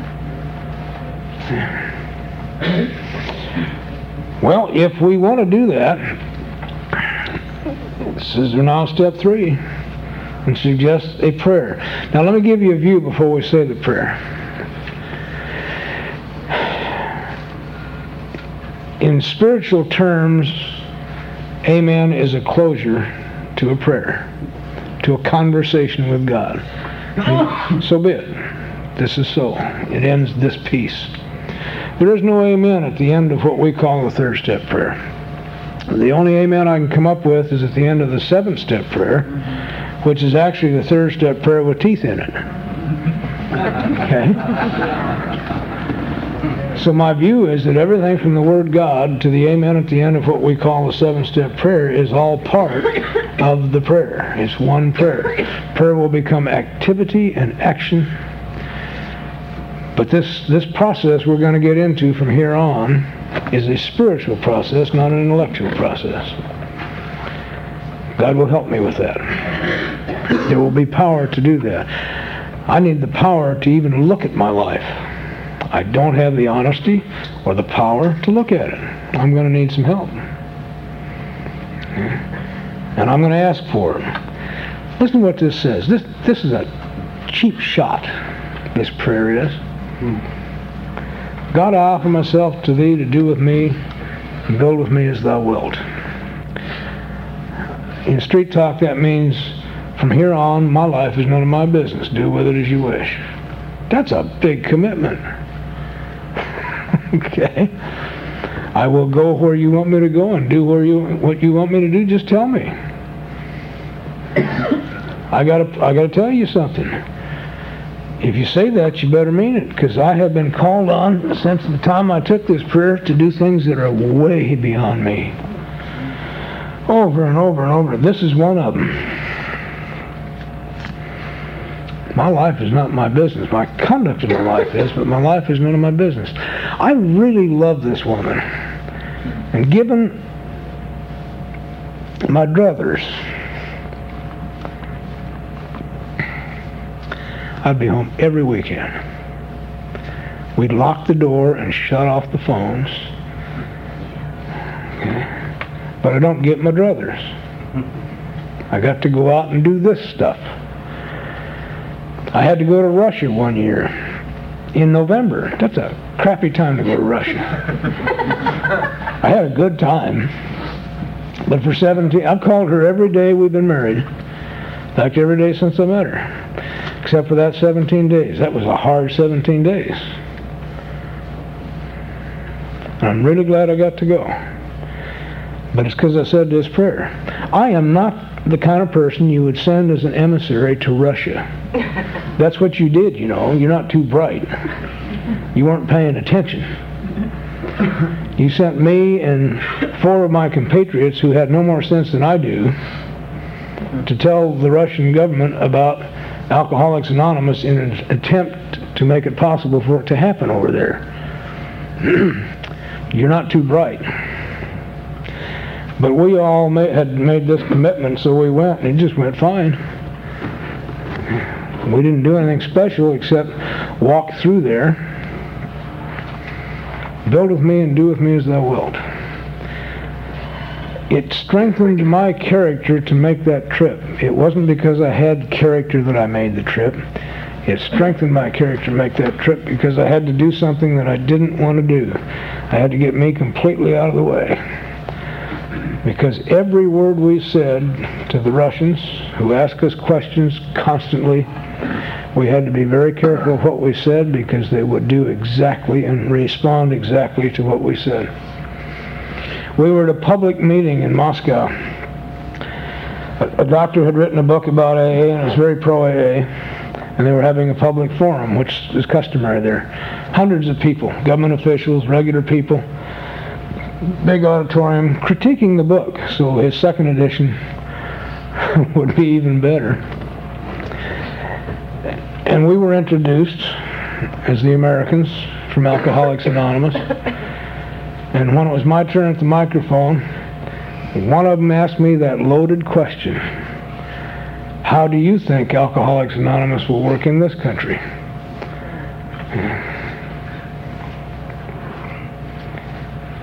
Well, if we want to do that, this is now step three, and suggest a prayer. Now, let me give you a view before we say the prayer. in spiritual terms, amen is a closure to a prayer, to a conversation with God. And so be it. This is so. It ends this piece. There is no amen at the end of what we call the third step prayer. The only amen I can come up with is at the end of the seventh step prayer, which is actually the third step prayer with teeth in it. Okay? So my view is that everything from the Word God to the Amen at the end of what we call the seven-step prayer is all part of the prayer. It's one prayer. Prayer will become activity and action. But this, this process we're going to get into from here on is a spiritual process, not an intellectual process. God will help me with that. There will be power to do that. I need the power to even look at my life. I don't have the honesty or the power to look at it. I'm going to need some help. And I'm going to ask for it. Listen to what this says. This, this is a cheap shot, this prayer is. Hmm. God, I offer myself to thee to do with me and build with me as thou wilt. In street talk, that means from here on, my life is none of my business. Do with it as you wish. That's a big commitment. okay? I will go where you want me to go and do where you what you want me to do. Just tell me. I gotta I gotta tell you something. If you say that, you better mean it, because I have been called on since the time I took this prayer to do things that are way beyond me. Over and over and over. This is one of them. My life is not my business. My conduct in my life is, but my life is none of my business. I really love this woman. And given my druthers, I'd be home every weekend. We'd lock the door and shut off the phones. Okay. But I don't get my druthers. I got to go out and do this stuff. I had to go to Russia one year in November. That's a crappy time to go to Russia. I had a good time. But for 17, I've called her every day we've been married. In fact, every day since I met her. Except for that 17 days. That was a hard 17 days. I'm really glad I got to go. But it's because I said this prayer. I am not the kind of person you would send as an emissary to Russia. That's what you did, you know. You're not too bright. You weren't paying attention. You sent me and four of my compatriots who had no more sense than I do to tell the Russian government about Alcoholics Anonymous in an attempt to make it possible for it to happen over there. You're not too bright. But we all had made this commitment, so we went, and it just went fine. We didn't do anything special except walk through there. Build with me and do with me as thou wilt. It strengthened my character to make that trip. It wasn't because I had character that I made the trip. It strengthened my character to make that trip because I had to do something that I didn't want to do. I had to get me completely out of the way because every word we said to the Russians, who ask us questions constantly, we had to be very careful of what we said because they would do exactly and respond exactly to what we said. We were at a public meeting in Moscow. A, a doctor had written a book about AA and it was very pro-AA, and they were having a public forum, which is customary there. Hundreds of people, government officials, regular people, big auditorium critiquing the book, so his second edition would be even better. And we were introduced as the Americans from Alcoholics Anonymous. And when it was my turn at the microphone, one of them asked me that loaded question. How do you think Alcoholics Anonymous will work in this country?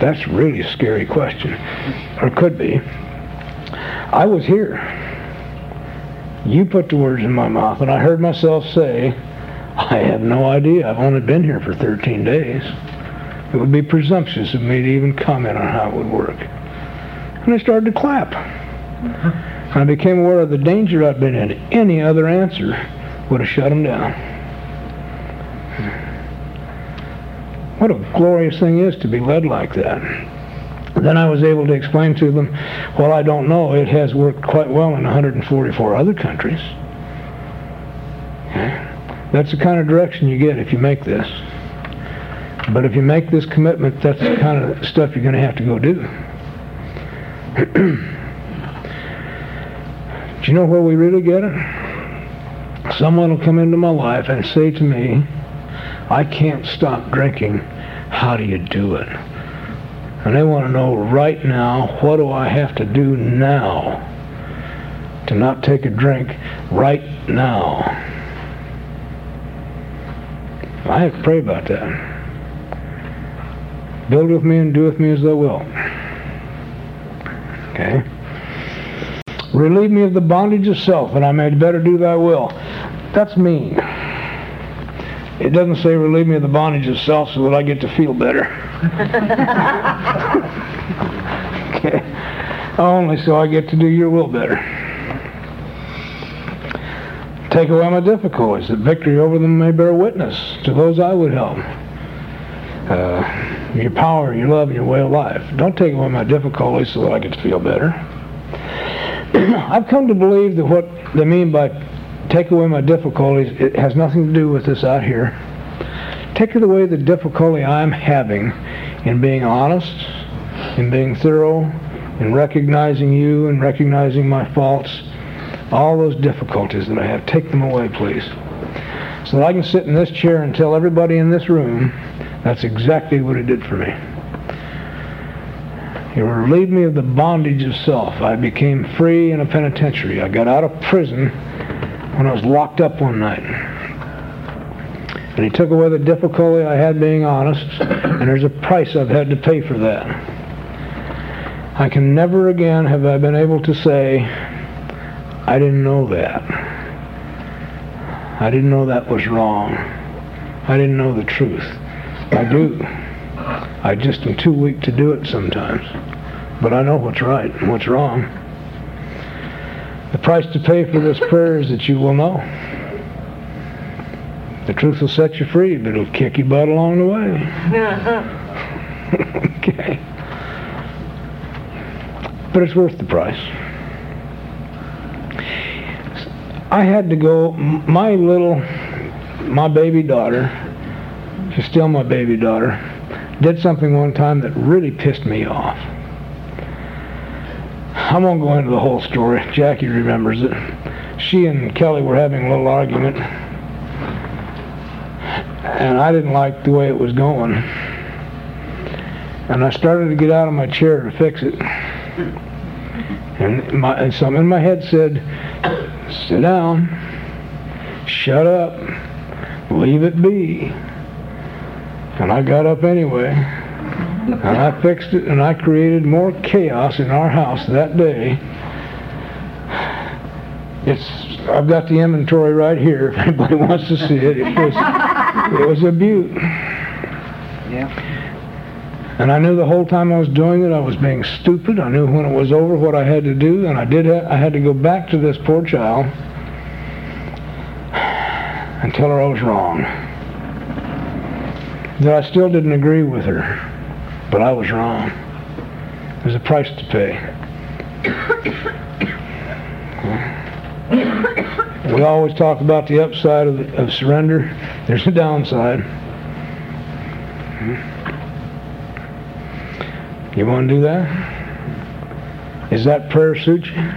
That's really scary question, or could be. I was here. You put the words in my mouth, and I heard myself say, I have no idea. I've only been here for 13 days. It would be presumptuous of me to even comment on how it would work. And I started to clap. I became aware of the danger I'd been in. Any other answer would have shut him down. What a glorious thing is to be led like that. Then I was able to explain to them, well, I don't know. It has worked quite well in 144 other countries. That's the kind of direction you get if you make this. But if you make this commitment, that's the kind of stuff you're going to have to go do. do you know where we really get it? Someone will come into my life and say to me, I can't stop drinking. How do you do it? And they want to know right now, what do I have to do now to not take a drink right now? I have to pray about that. Build with me and do with me as thou wilt. Okay? Relieve me of the bondage of self, and I may better do thy will. That's mean. It doesn't say relieve me of the bondage of self so that I get to feel better. okay. Only so I get to do your will better. Take away my difficulties, that victory over them may bear witness to those I would help. Uh, your power, your love, your way of life. Don't take away my difficulties so that I to feel better. I've come to believe that what they mean by take away my difficulties, it has nothing to do with this out here. Take away the difficulty I'm having in being honest, in being thorough, in recognizing you and recognizing my faults, all those difficulties that I have. Take them away, please. So that I can sit in this chair and tell everybody in this room that's exactly what it did for me. It relieved me of the bondage of self. I became free in a penitentiary. I got out of prison when I was locked up one night. And he took away the difficulty I had being honest, and there's a price I've had to pay for that. I can never again have I been able to say, I didn't know that. I didn't know that was wrong. I didn't know the truth. I do. I just am too weak to do it sometimes. But I know what's right and what's wrong. The price to pay for this prayer is that you will know. The truth will set you free, but it'll kick your butt along the way. Uh-huh. okay. But it's worth the price. I had to go, my little, my baby daughter, she's still my baby daughter, did something one time that really pissed me off. I won't go into the whole story. Jackie remembers it. She and Kelly were having a little argument, and I didn't like the way it was going. And I started to get out of my chair to fix it. And, my, and something in my head said, sit down, shut up, leave it be. And I got up anyway. And I fixed it and I created more chaos in our house that day. It's I've got the inventory right here if anybody wants to see it. It was it was a beaut. Yeah. And I knew the whole time I was doing it I was being stupid. I knew when it was over what I had to do and I did ha- I had to go back to this poor child and tell her I was wrong. That I still didn't agree with her. But I was wrong. There's a price to pay. We always talk about the upside of, of surrender. There's a downside. You want to do that? Is that prayer suit you?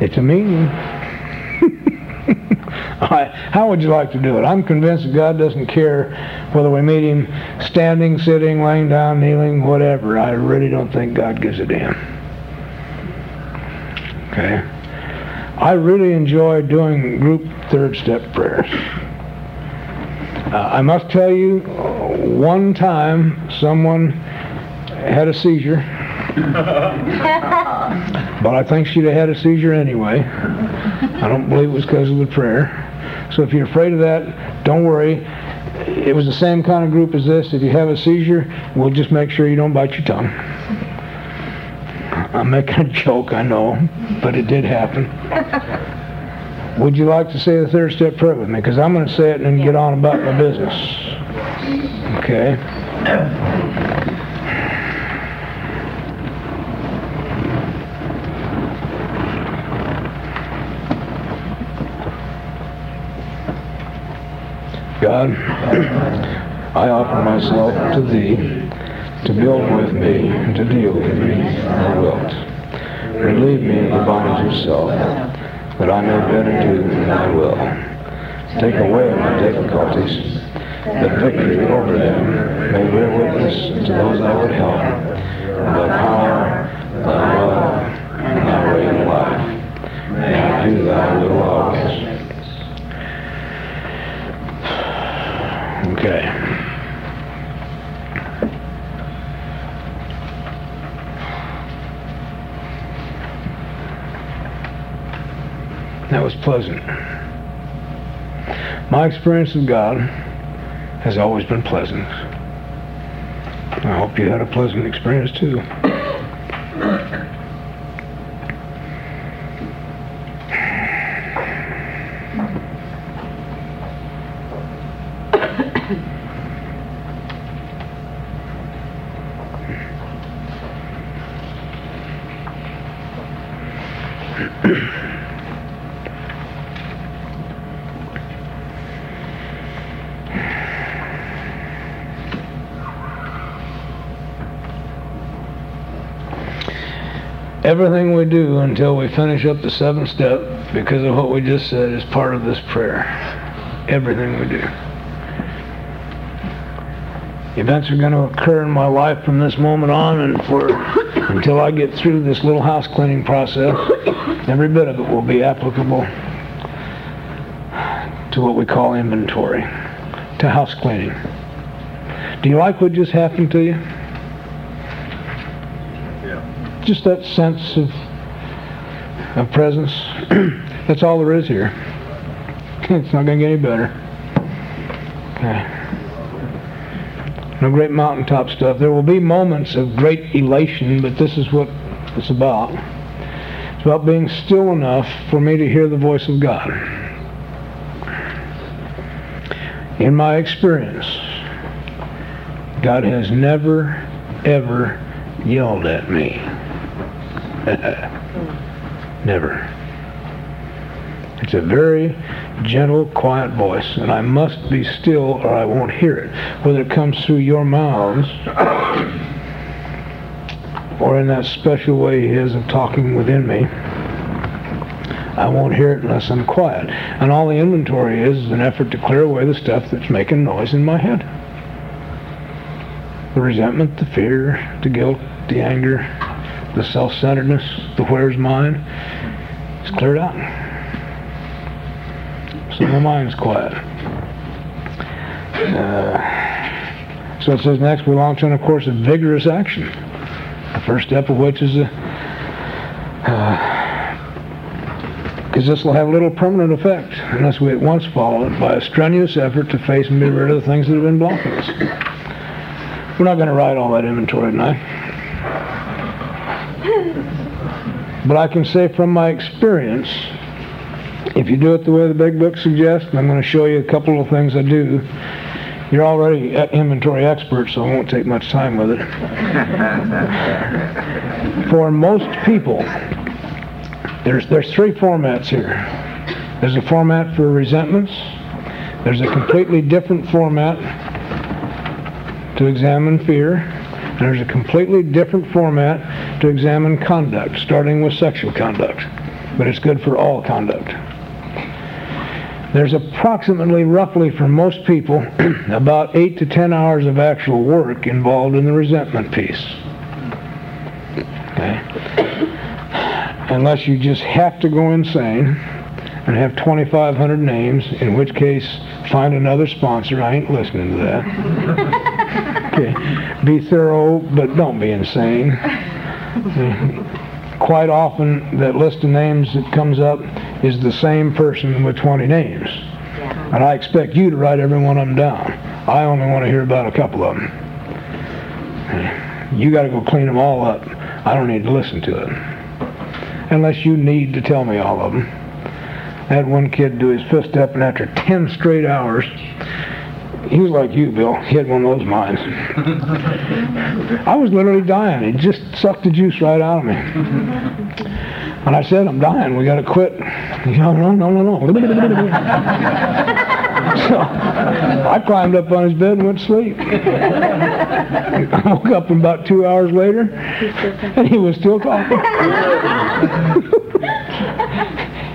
It's a meaning. How would you like to do it? I'm convinced that God doesn't care whether we meet Him standing, sitting, laying down, kneeling, whatever. I really don't think God gives a damn. Okay? I really enjoy doing group third step prayers. Uh, I must tell you, one time someone had a seizure. but I think she'd have had a seizure anyway. I don't believe it was because of the prayer. So if you're afraid of that, don't worry. it was the same kind of group as this. If you have a seizure, we'll just make sure you don't bite your tongue. I'm making a joke, I know, but it did happen. Would you like to say the third step prayer with me? Because I'm going to say it and then get on about my business. Okay? God, I offer myself to Thee to build with me and to deal with me thou wilt. Relieve me of the bondage of self, that I may better do thy will. Take away my difficulties, that victory over them may bear witness to those I would help, and thy power, thy love, and thy way of life. May I do thy will always. Okay. That was pleasant. My experience of God has always been pleasant. I hope you had a pleasant experience too. Everything we do until we finish up the seventh step, because of what we just said, is part of this prayer. Everything we do. Events are going to occur in my life from this moment on and for until I get through this little house cleaning process. Every bit of it will be applicable to what we call inventory, to house cleaning. Do you like what just happened to you? Just that sense of, of presence. That's all there is here. it's not going to get any better. Okay. No great mountaintop stuff. There will be moments of great elation, but this is what it's about. It's about being still enough for me to hear the voice of God. In my experience, God has never, ever yelled at me. Never. It's a very gentle, quiet voice, and I must be still or I won't hear it. Whether it comes through your mouths or in that special way he has of talking within me, I won't hear it unless I'm quiet. And all the inventory is, is an effort to clear away the stuff that's making noise in my head. The resentment, the fear, the guilt, the anger, the self-centeredness, the where's mine, is cleared out. So my mind's quiet. Uh, so it says next we launch on a course of vigorous action. The first step of which is a because uh, this will have little permanent effect unless we at once follow it by a strenuous effort to face and be rid of the things that have been blocking us. We're not going to write all that inventory tonight. But I can say from my experience, if you do it the way the big book suggests, and I'm going to show you a couple of things I do, you're already inventory expert, so I won't take much time with it. For most people, there's, there's three formats here. There's a format for resentments. There's a completely different format to examine fear. There's a completely different format to examine conduct, starting with sexual conduct. But it's good for all conduct. There's approximately, roughly for most people, about 8 to 10 hours of actual work involved in the resentment piece. Okay? Unless you just have to go insane and have 2,500 names, in which case, find another sponsor. I ain't listening to that. okay. Be thorough, but don't be insane. Quite often, that list of names that comes up is the same person with 20 names. And I expect you to write every one of them down. I only want to hear about a couple of them. You got to go clean them all up. I don't need to listen to it. Unless you need to tell me all of them. I had one kid do his fifth step, and after 10 straight hours, he was like you, Bill. He had one of those minds. I was literally dying. He just sucked the juice right out of me. And I said, I'm dying. We got to quit. He said, no, no, no, no. so I climbed up on his bed and went to sleep. I woke up about two hours later, and he was still talking.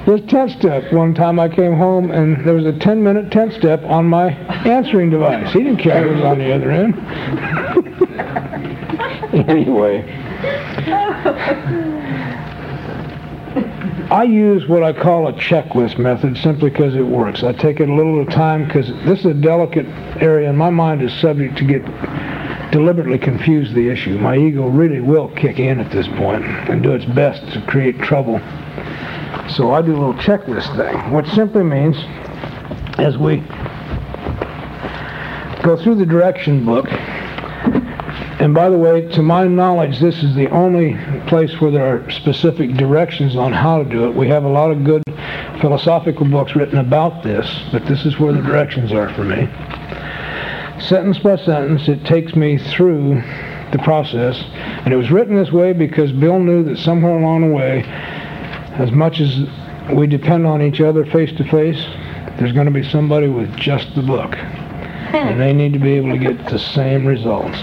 His 10 step. One time I came home and there was a 10 minute 10 step on my answering device. He didn't care who was on the other end. anyway. I use what I call a checklist method simply because it works. I take it a little at a time because this is a delicate area and my mind is subject to get deliberately confuse the issue. My ego really will kick in at this point and do its best to create trouble. So I do a little checklist thing, which simply means as we go through the direction book, and by the way, to my knowledge, this is the only place where there are specific directions on how to do it. We have a lot of good philosophical books written about this, but this is where the directions are for me. Sentence by sentence, it takes me through the process. And it was written this way because Bill knew that somewhere along the way, as much as we depend on each other face to face, there's going to be somebody with just the book. And they need to be able to get the same results.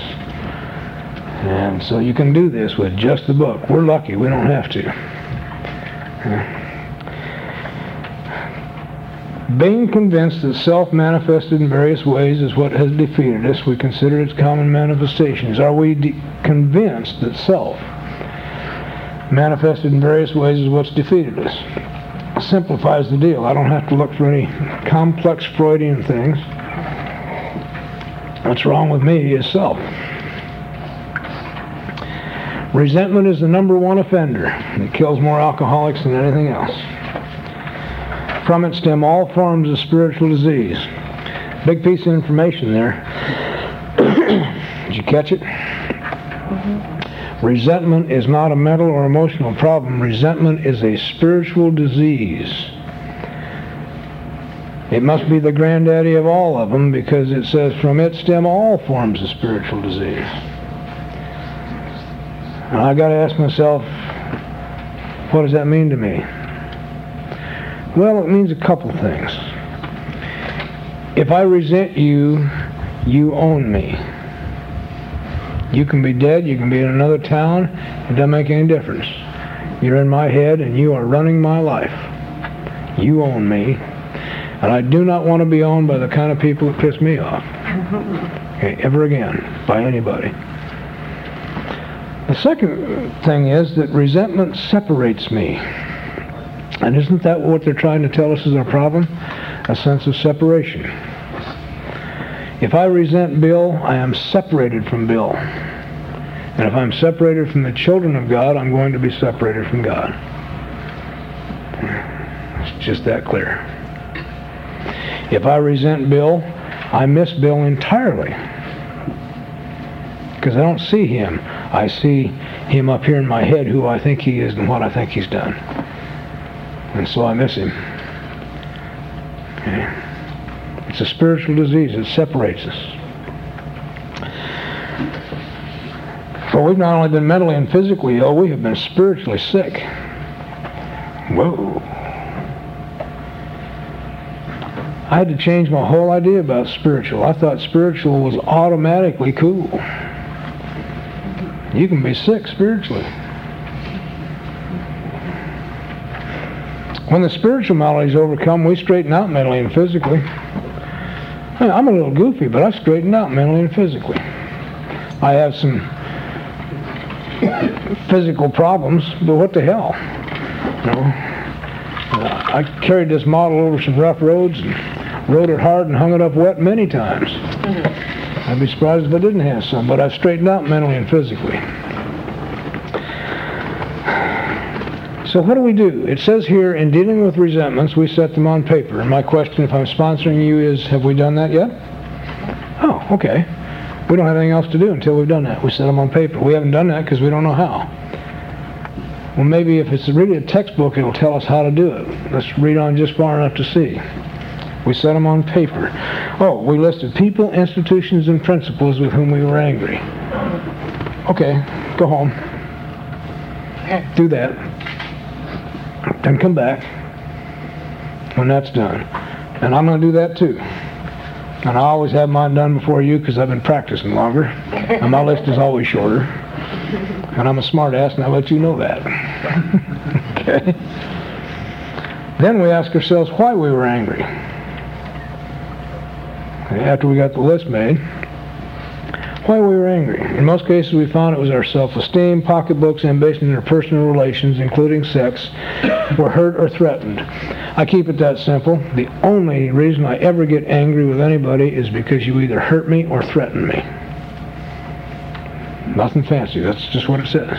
And so you can do this with just the book. We're lucky. We don't have to. Being convinced that self manifested in various ways is what has defeated us, we consider its common manifestations. Are we de- convinced that self manifested in various ways is what's defeated us? Simplifies the deal. I don't have to look for any complex Freudian things. What's wrong with me is self. Resentment is the number one offender. It kills more alcoholics than anything else. From it stem all forms of spiritual disease. Big piece of information there. Did you catch it? Mm-hmm. Resentment is not a mental or emotional problem. Resentment is a spiritual disease. It must be the granddaddy of all of them because it says from it stem all forms of spiritual disease. And I got to ask myself, what does that mean to me? Well, it means a couple things. If I resent you, you own me. You can be dead, you can be in another town, it doesn't make any difference. You're in my head and you are running my life. You own me. And I do not want to be owned by the kind of people that piss me off. Okay, ever again, by anybody. The second thing is that resentment separates me. And isn't that what they're trying to tell us is our problem? A sense of separation. If I resent Bill, I am separated from Bill. And if I'm separated from the children of God, I'm going to be separated from God. It's just that clear. If I resent Bill, I miss Bill entirely. Because I don't see him. I see him up here in my head, who I think he is and what I think he's done. And so I miss him. Okay. It's a spiritual disease. It separates us. For we've not only been mentally and physically ill, we have been spiritually sick. Whoa. I had to change my whole idea about spiritual. I thought spiritual was automatically cool. You can be sick spiritually. When the spiritual malady is overcome, we straighten out mentally and physically. I'm a little goofy, but I straighten out mentally and physically. I have some physical problems, but what the hell? You know, uh, I carried this model over some rough roads and rode it hard and hung it up wet many times. Mm-hmm. I'd be surprised if I didn't have some, but I've straightened out mentally and physically. So what do we do? It says here, in dealing with resentments, we set them on paper. And my question, if I'm sponsoring you, is have we done that yet? Oh, okay. We don't have anything else to do until we've done that. We set them on paper. We haven't done that because we don't know how. Well, maybe if it's really a textbook, it'll tell us how to do it. Let's read on just far enough to see. We set them on paper. Oh, we listed people, institutions, and principles with whom we were angry. Okay, go home. Do that. Then come back when that's done. And I'm going to do that too. And I always have mine done before you because I've been practicing longer. And my list is always shorter. And I'm a smart ass and I let you know that. okay? Then we ask ourselves why we were angry. After we got the list made, why we were angry. In most cases, we found it was our self-esteem, pocketbooks, ambition, and personal relations, including sex, were hurt or threatened. I keep it that simple. The only reason I ever get angry with anybody is because you either hurt me or threaten me. Nothing fancy. That's just what it says.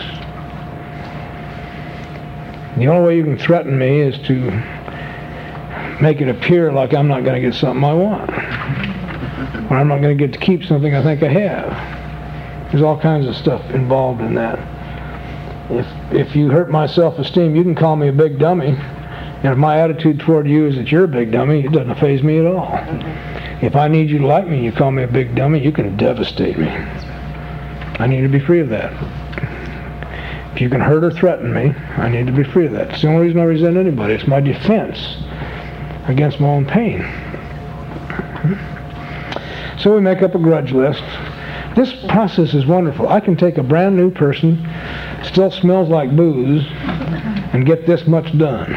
The only way you can threaten me is to make it appear like I'm not going to get something I want. Or I'm not going to get to keep something I think I have. There's all kinds of stuff involved in that. If, if you hurt my self-esteem, you can call me a big dummy. And if my attitude toward you is that you're a big dummy, it doesn't phase me at all. If I need you to like me, you call me a big dummy, you can devastate me. I need to be free of that. If you can hurt or threaten me, I need to be free of that. It's the only reason I resent anybody. It's my defense against my own pain. So we make up a grudge list. This process is wonderful. I can take a brand new person, still smells like booze, and get this much done.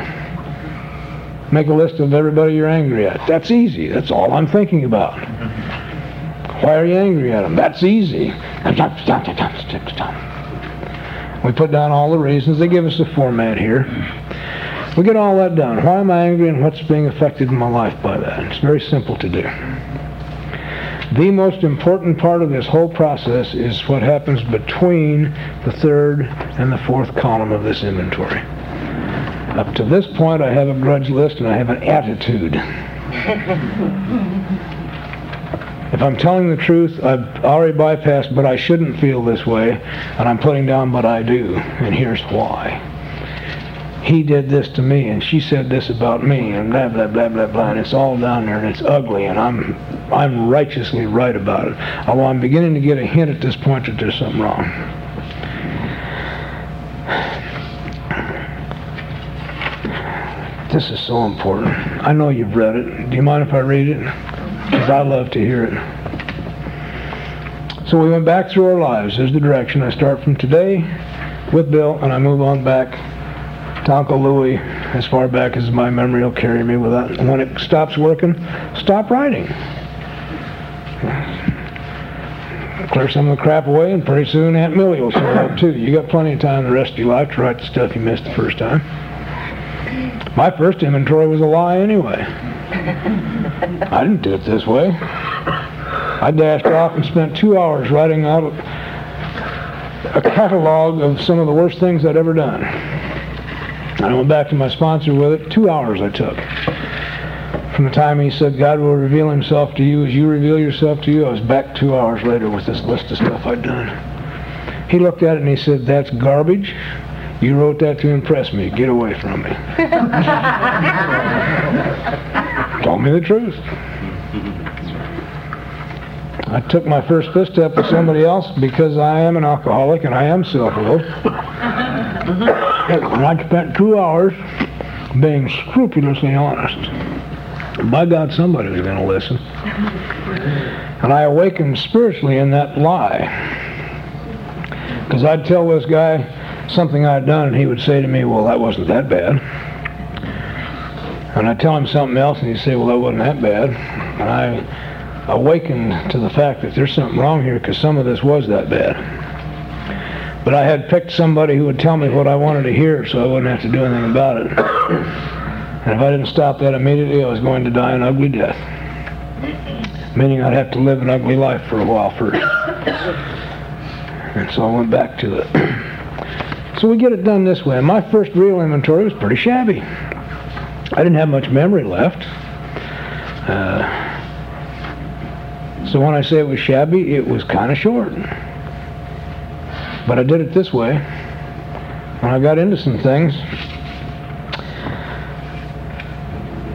Make a list of everybody you're angry at. That's easy. That's all I'm thinking about. Why are you angry at them? That's easy. We put down all the reasons. They give us a format here. We get all that done. Why am I angry and what's being affected in my life by that? It's very simple to do. The most important part of this whole process is what happens between the third and the fourth column of this inventory. Up to this point, I have a grudge list and I have an attitude. if I'm telling the truth, I've already bypassed, but I shouldn't feel this way, and I'm putting down, but I do, and here's why he did this to me and she said this about me and blah blah blah blah blah and it's all down there and it's ugly and I'm I'm righteously right about it. Although I'm beginning to get a hint at this point that there's something wrong. This is so important. I know you've read it. Do you mind if I read it? Because I love to hear it. So we went back through our lives. There's the direction. I start from today with Bill and I move on back to Uncle Louie as far back as my memory will carry me with that. When it stops working, stop writing. Clear some of the crap away, and pretty soon Aunt Millie will show up too. You got plenty of time the rest of your life to write the stuff you missed the first time. My first inventory was a lie anyway. I didn't do it this way. I dashed off and spent two hours writing out a catalog of some of the worst things I'd ever done. I went back to my sponsor with it. Two hours I took. From the time he said, God will reveal himself to you as you reveal yourself to you, I was back two hours later with this list of stuff I'd done. He looked at it and he said, that's garbage. You wrote that to impress me. Get away from me. Told me the truth. I took my first fist step with somebody else because I am an alcoholic and I am self-willed. and I spent two hours being scrupulously honest. By God, somebody was going to listen. And I awakened spiritually in that lie. Because I'd tell this guy something I'd done, and he would say to me, well, that wasn't that bad. And I'd tell him something else, and he'd say, well, that wasn't that bad. And I awakened to the fact that there's something wrong here because some of this was that bad. But I had picked somebody who would tell me what I wanted to hear so I wouldn't have to do anything about it. And if I didn't stop that immediately, I was going to die an ugly death. Meaning I'd have to live an ugly life for a while first. And so I went back to it. So we get it done this way. My first real inventory was pretty shabby. I didn't have much memory left. Uh, So when I say it was shabby, it was kind of short. But I did it this way. When I got into some things,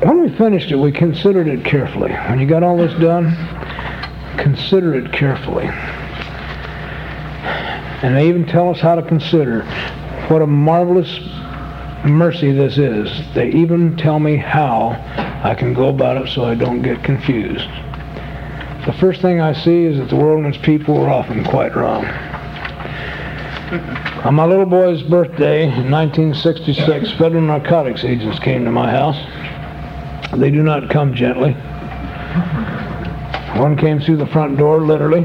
when we finished it, we considered it carefully. When you got all this done, consider it carefully. And they even tell us how to consider what a marvelous mercy this is. They even tell me how I can go about it so I don't get confused. The first thing I see is that the world and its people are often quite wrong. On my little boy's birthday in 1966, federal narcotics agents came to my house. They do not come gently. One came through the front door, literally.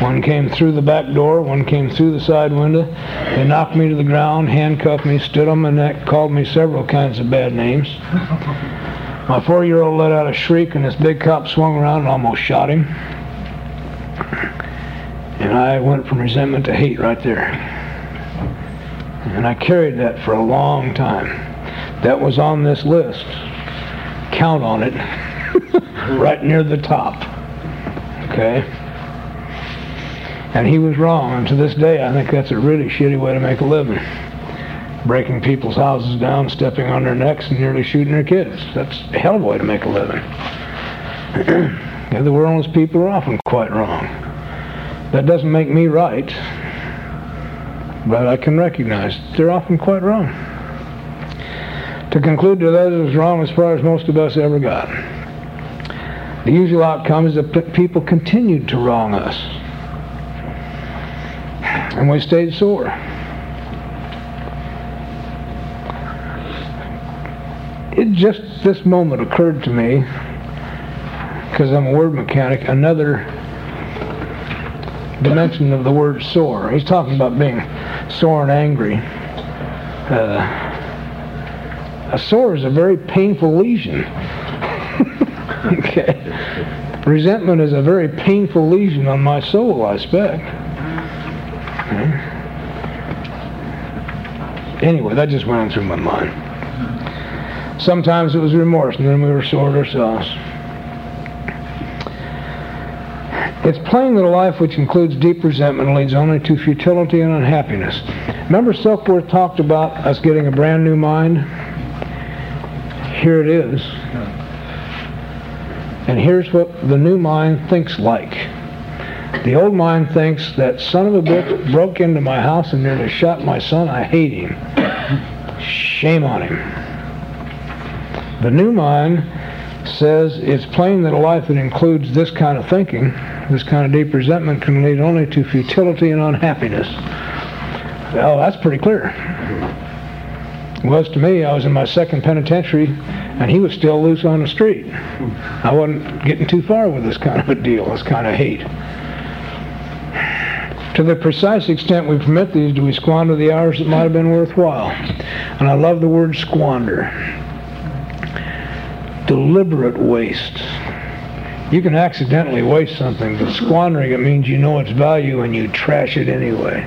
One came through the back door. One came through the side window. They knocked me to the ground, handcuffed me, stood on my neck, called me several kinds of bad names. My four-year-old let out a shriek, and this big cop swung around and almost shot him. And I went from resentment to hate right there. And I carried that for a long time. That was on this list. Count on it. right near the top. Okay? And he was wrong. And to this day, I think that's a really shitty way to make a living. Breaking people's houses down, stepping on their necks, and nearly shooting their kids. That's a hell of a way to make a living. the world's people are often quite wrong. That doesn't make me right, but I can recognize they're often quite wrong. To conclude that others is wrong as far as most of us ever got. The usual outcome is that people continued to wrong us. And we stayed sore. It just this moment occurred to me, because I'm a word mechanic, another dimension of the word sore. He's talking about being sore and angry. Uh, a sore is a very painful lesion. okay. Resentment is a very painful lesion on my soul, I expect. Okay. Anyway, that just went through my mind. Sometimes it was remorse, and then we were sore at ourselves. It's plain that a life which includes deep resentment leads only to futility and unhappiness. Remember Silkworth talked about us getting a brand new mind? Here it is. And here's what the new mind thinks like. The old mind thinks that son of a bitch broke into my house and nearly shot my son. I hate him. Shame on him. The new mind says it's plain that a life that includes this kind of thinking, this kind of deep resentment, can lead only to futility and unhappiness. Well, that's pretty clear. It was to me. I was in my second penitentiary, and he was still loose on the street. I wasn't getting too far with this kind of a deal, this kind of hate. To the precise extent we permit these, do we squander the hours that might have been worthwhile? And I love the word squander deliberate waste. You can accidentally waste something, but squandering it means you know its value and you trash it anyway.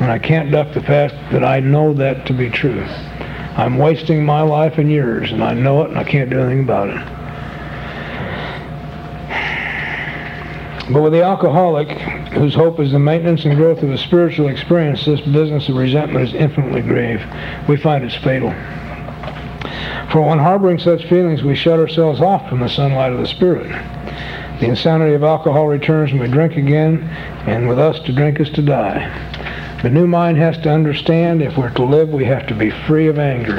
And I can't duck the fact that I know that to be true. I'm wasting my life and yours, and I know it, and I can't do anything about it. But with the alcoholic, whose hope is the maintenance and growth of a spiritual experience, this business of resentment is infinitely grave. We find it's fatal. For when harboring such feelings, we shut ourselves off from the sunlight of the Spirit. The insanity of alcohol returns when we drink again, and with us to drink is to die. The new mind has to understand if we're to live, we have to be free of anger.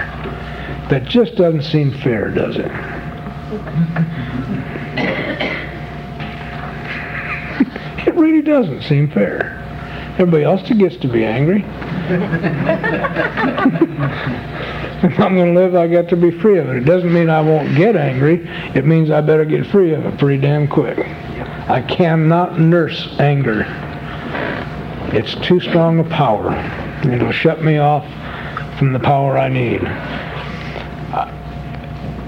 That just doesn't seem fair, does it? it really doesn't seem fair. Everybody else gets to be angry. if I'm going to live, I got to be free of it. It doesn't mean I won't get angry. It means I better get free of it pretty damn quick. I cannot nurse anger. It's too strong a power. It'll shut me off from the power I need.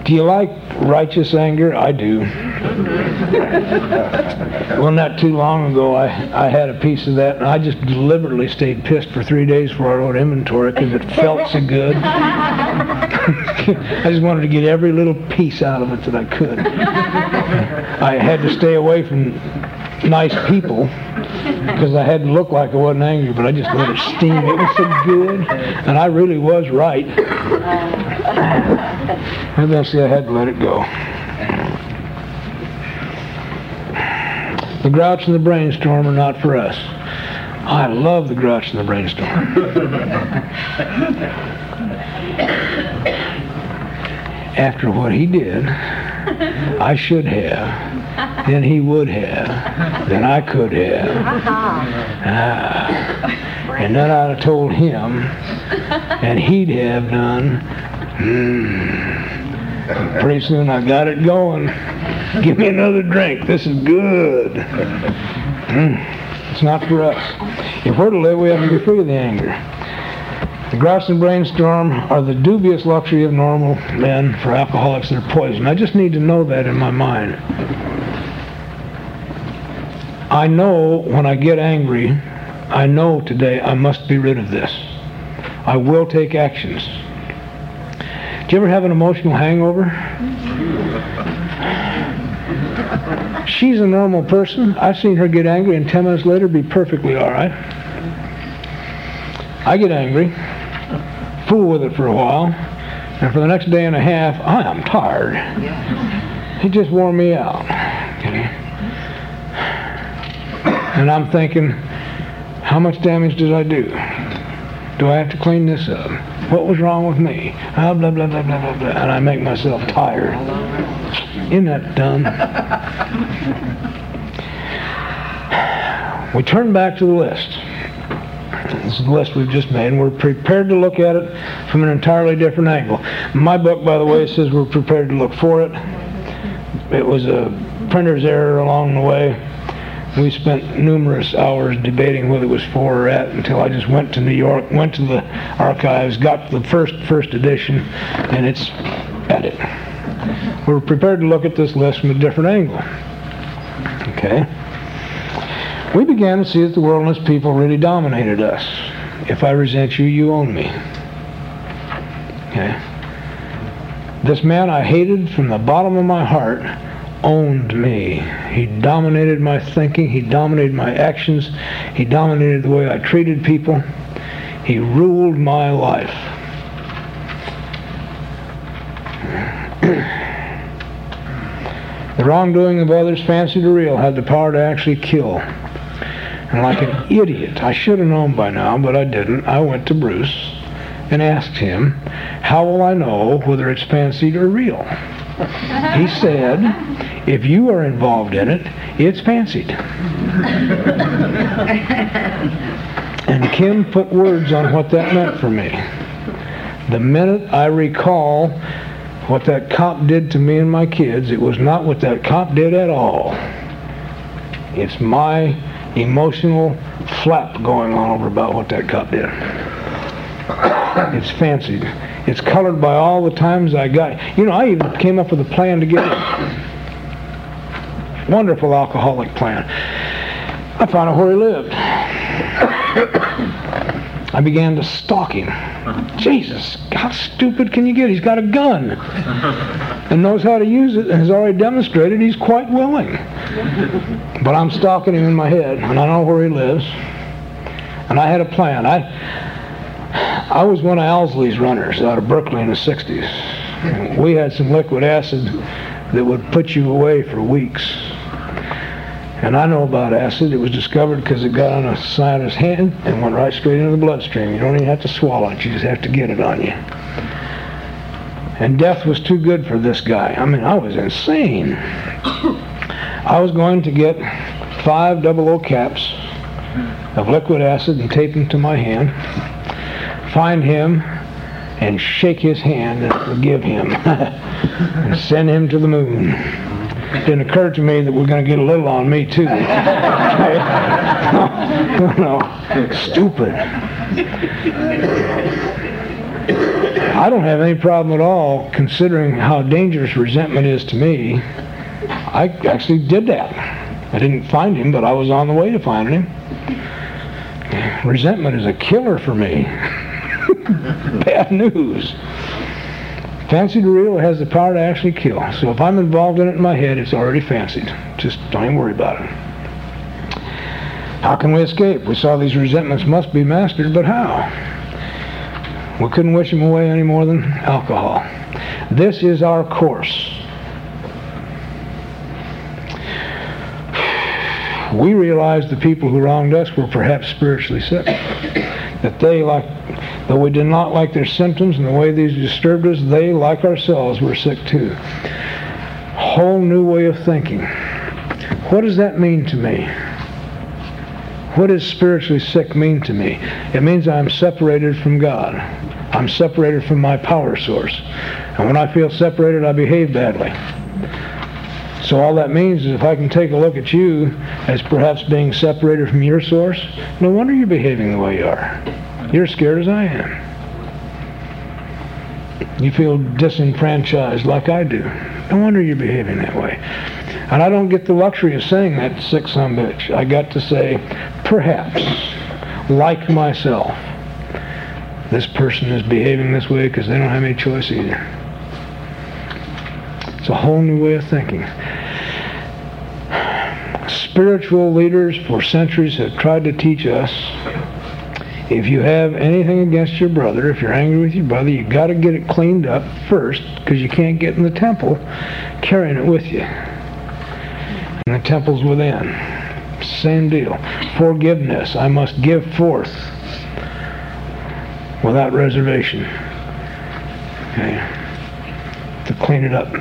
Do you like righteous anger? I do. well, not too long ago, I, I had a piece of that, and I just deliberately stayed pissed for three days before I wrote inventory because it felt so good. I just wanted to get every little piece out of it that I could. I had to stay away from nice people because I had to look like I wasn't angry, but I just let it steam. It was so good, and I really was right. Eventually, I had to let it go. The grouch and the brainstorm are not for us. I love the grouch and the brainstorm. After what he did, I should have, then he would have, then I could have. Ah. And then I'd have told him, and he'd have done. Mm. Pretty soon I got it going. Give me another drink. This is good. Mm. It's not for us. If we're to live, we have to be free of the anger. The grouch and brainstorm are the dubious luxury of normal men. For alcoholics, they're poison. I just need to know that in my mind. I know when I get angry, I know today I must be rid of this. I will take actions. Do you ever have an emotional hangover? She's a normal person. I've seen her get angry and 10 minutes later be perfectly all right. I get angry, fool with it for a while, and for the next day and a half, I am tired. He just wore me out. Okay? And I'm thinking, how much damage did I do? Do I have to clean this up? What was wrong with me? Ah, blah, blah, blah, blah, blah, blah. And I make myself tired. Isn't that dumb? We turn back to the list. This is the list we've just made, and we're prepared to look at it from an entirely different angle. My book, by the way, says we're prepared to look for it. It was a printer's error along the way. We spent numerous hours debating whether it was for or at until I just went to New York, went to the archives, got the first first edition, and it's at it. We're prepared to look at this list from a different angle. Okay? We began to see that the world and its people really dominated us. If I resent you, you own me. Okay? This man I hated from the bottom of my heart owned me. He dominated my thinking. He dominated my actions. He dominated the way I treated people. He ruled my life. the wrongdoing of others, fancied or real, had the power to actually kill. And like an idiot, I should have known by now, but I didn't. I went to Bruce and asked him, how will I know whether it's fancied or real? He said, if you are involved in it, it's fancied. and Kim put words on what that meant for me. The minute I recall what that cop did to me and my kids, it was not what that cop did at all. It's my emotional flap going on over about what that cop did. It's fancied. It's colored by all the times I got. You know, I even came up with a plan to get it. Wonderful alcoholic plan. I found out where he lived. I began to stalk him. Jesus, how stupid can you get? He's got a gun and knows how to use it and has already demonstrated he's quite willing. But I'm stalking him in my head and I know where he lives. And I had a plan. I I was one of Owsley's runners out of Berkeley in the 60s. We had some liquid acid that would put you away for weeks. And I know about acid. It was discovered because it got on a scientist's hand and went right straight into the bloodstream. You don't even have to swallow it. You just have to get it on you. And death was too good for this guy. I mean, I was insane. I was going to get five double O caps of liquid acid and tape them to my hand, find him, and shake his hand and forgive him, and send him to the moon it didn't occur to me that we're going to get a little on me too. no, stupid. I don't have any problem at all considering how dangerous resentment is to me. I actually did that. I didn't find him, but I was on the way to finding him. Resentment is a killer for me. Bad news. Fancy to real has the power to actually kill. So if I'm involved in it in my head, it's already fancied. Just don't even worry about it. How can we escape? We saw these resentments must be mastered, but how? We couldn't wish them away any more than alcohol. This is our course. We realized the people who wronged us were perhaps spiritually sick. That they, like, though we did not like their symptoms and the way these disturbed us, they, like ourselves, were sick too. Whole new way of thinking. What does that mean to me? What does spiritually sick mean to me? It means I'm separated from God. I'm separated from my power source. And when I feel separated, I behave badly. So all that means is if I can take a look at you as perhaps being separated from your source, no wonder you're behaving the way you are. You're scared as I am. You feel disenfranchised like I do. No wonder you're behaving that way. And I don't get the luxury of saying that sick son bitch. I got to say, perhaps, like myself, this person is behaving this way because they don't have any choice either. It's a whole new way of thinking. Spiritual leaders for centuries have tried to teach us if you have anything against your brother, if you're angry with your brother, you got to get it cleaned up first because you can't get in the temple carrying it with you and the temple's within. Same deal. Forgiveness. I must give forth without reservation. Okay. To clean it up.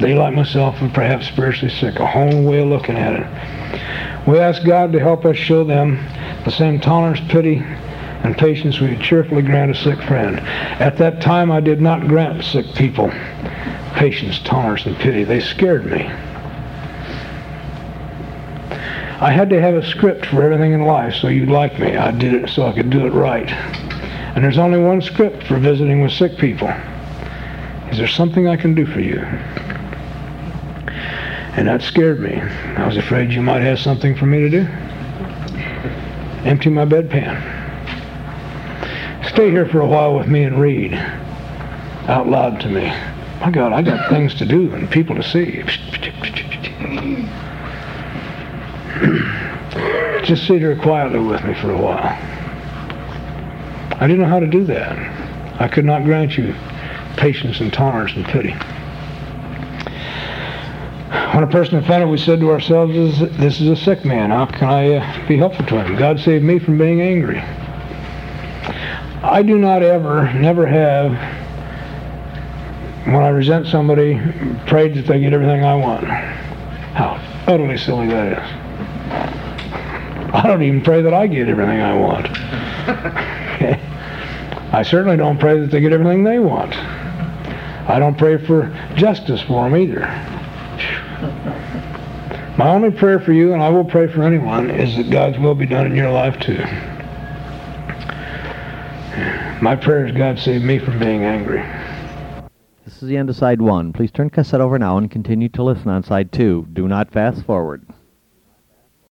They, like myself, are perhaps spiritually sick. A whole way of looking at it. We ask God to help us show them the same tolerance, pity, and patience we cheerfully grant a sick friend. At that time, I did not grant sick people patience, tolerance, and pity. They scared me. I had to have a script for everything in life so you'd like me. I did it so I could do it right. And there's only one script for visiting with sick people. Is there something I can do for you? And that scared me. I was afraid you might have something for me to do. Empty my bedpan. Stay here for a while with me and read out loud to me. My God, I got things to do and people to see. Just sit here quietly with me for a while. I didn't know how to do that. I could not grant you patience and tolerance and pity. When a person offended, we said to ourselves, this is a sick man. How can I uh, be helpful to him? God saved me from being angry. I do not ever, never have, when I resent somebody, prayed that they get everything I want. How utterly silly that is. I don't even pray that I get everything I want. I certainly don't pray that they get everything they want. I don't pray for justice for them either. My only prayer for you, and I will pray for anyone, is that God's will be done in your life too. My prayer is God save me from being angry. This is the end of side one. Please turn cassette over now and continue to listen on side two. Do not fast forward.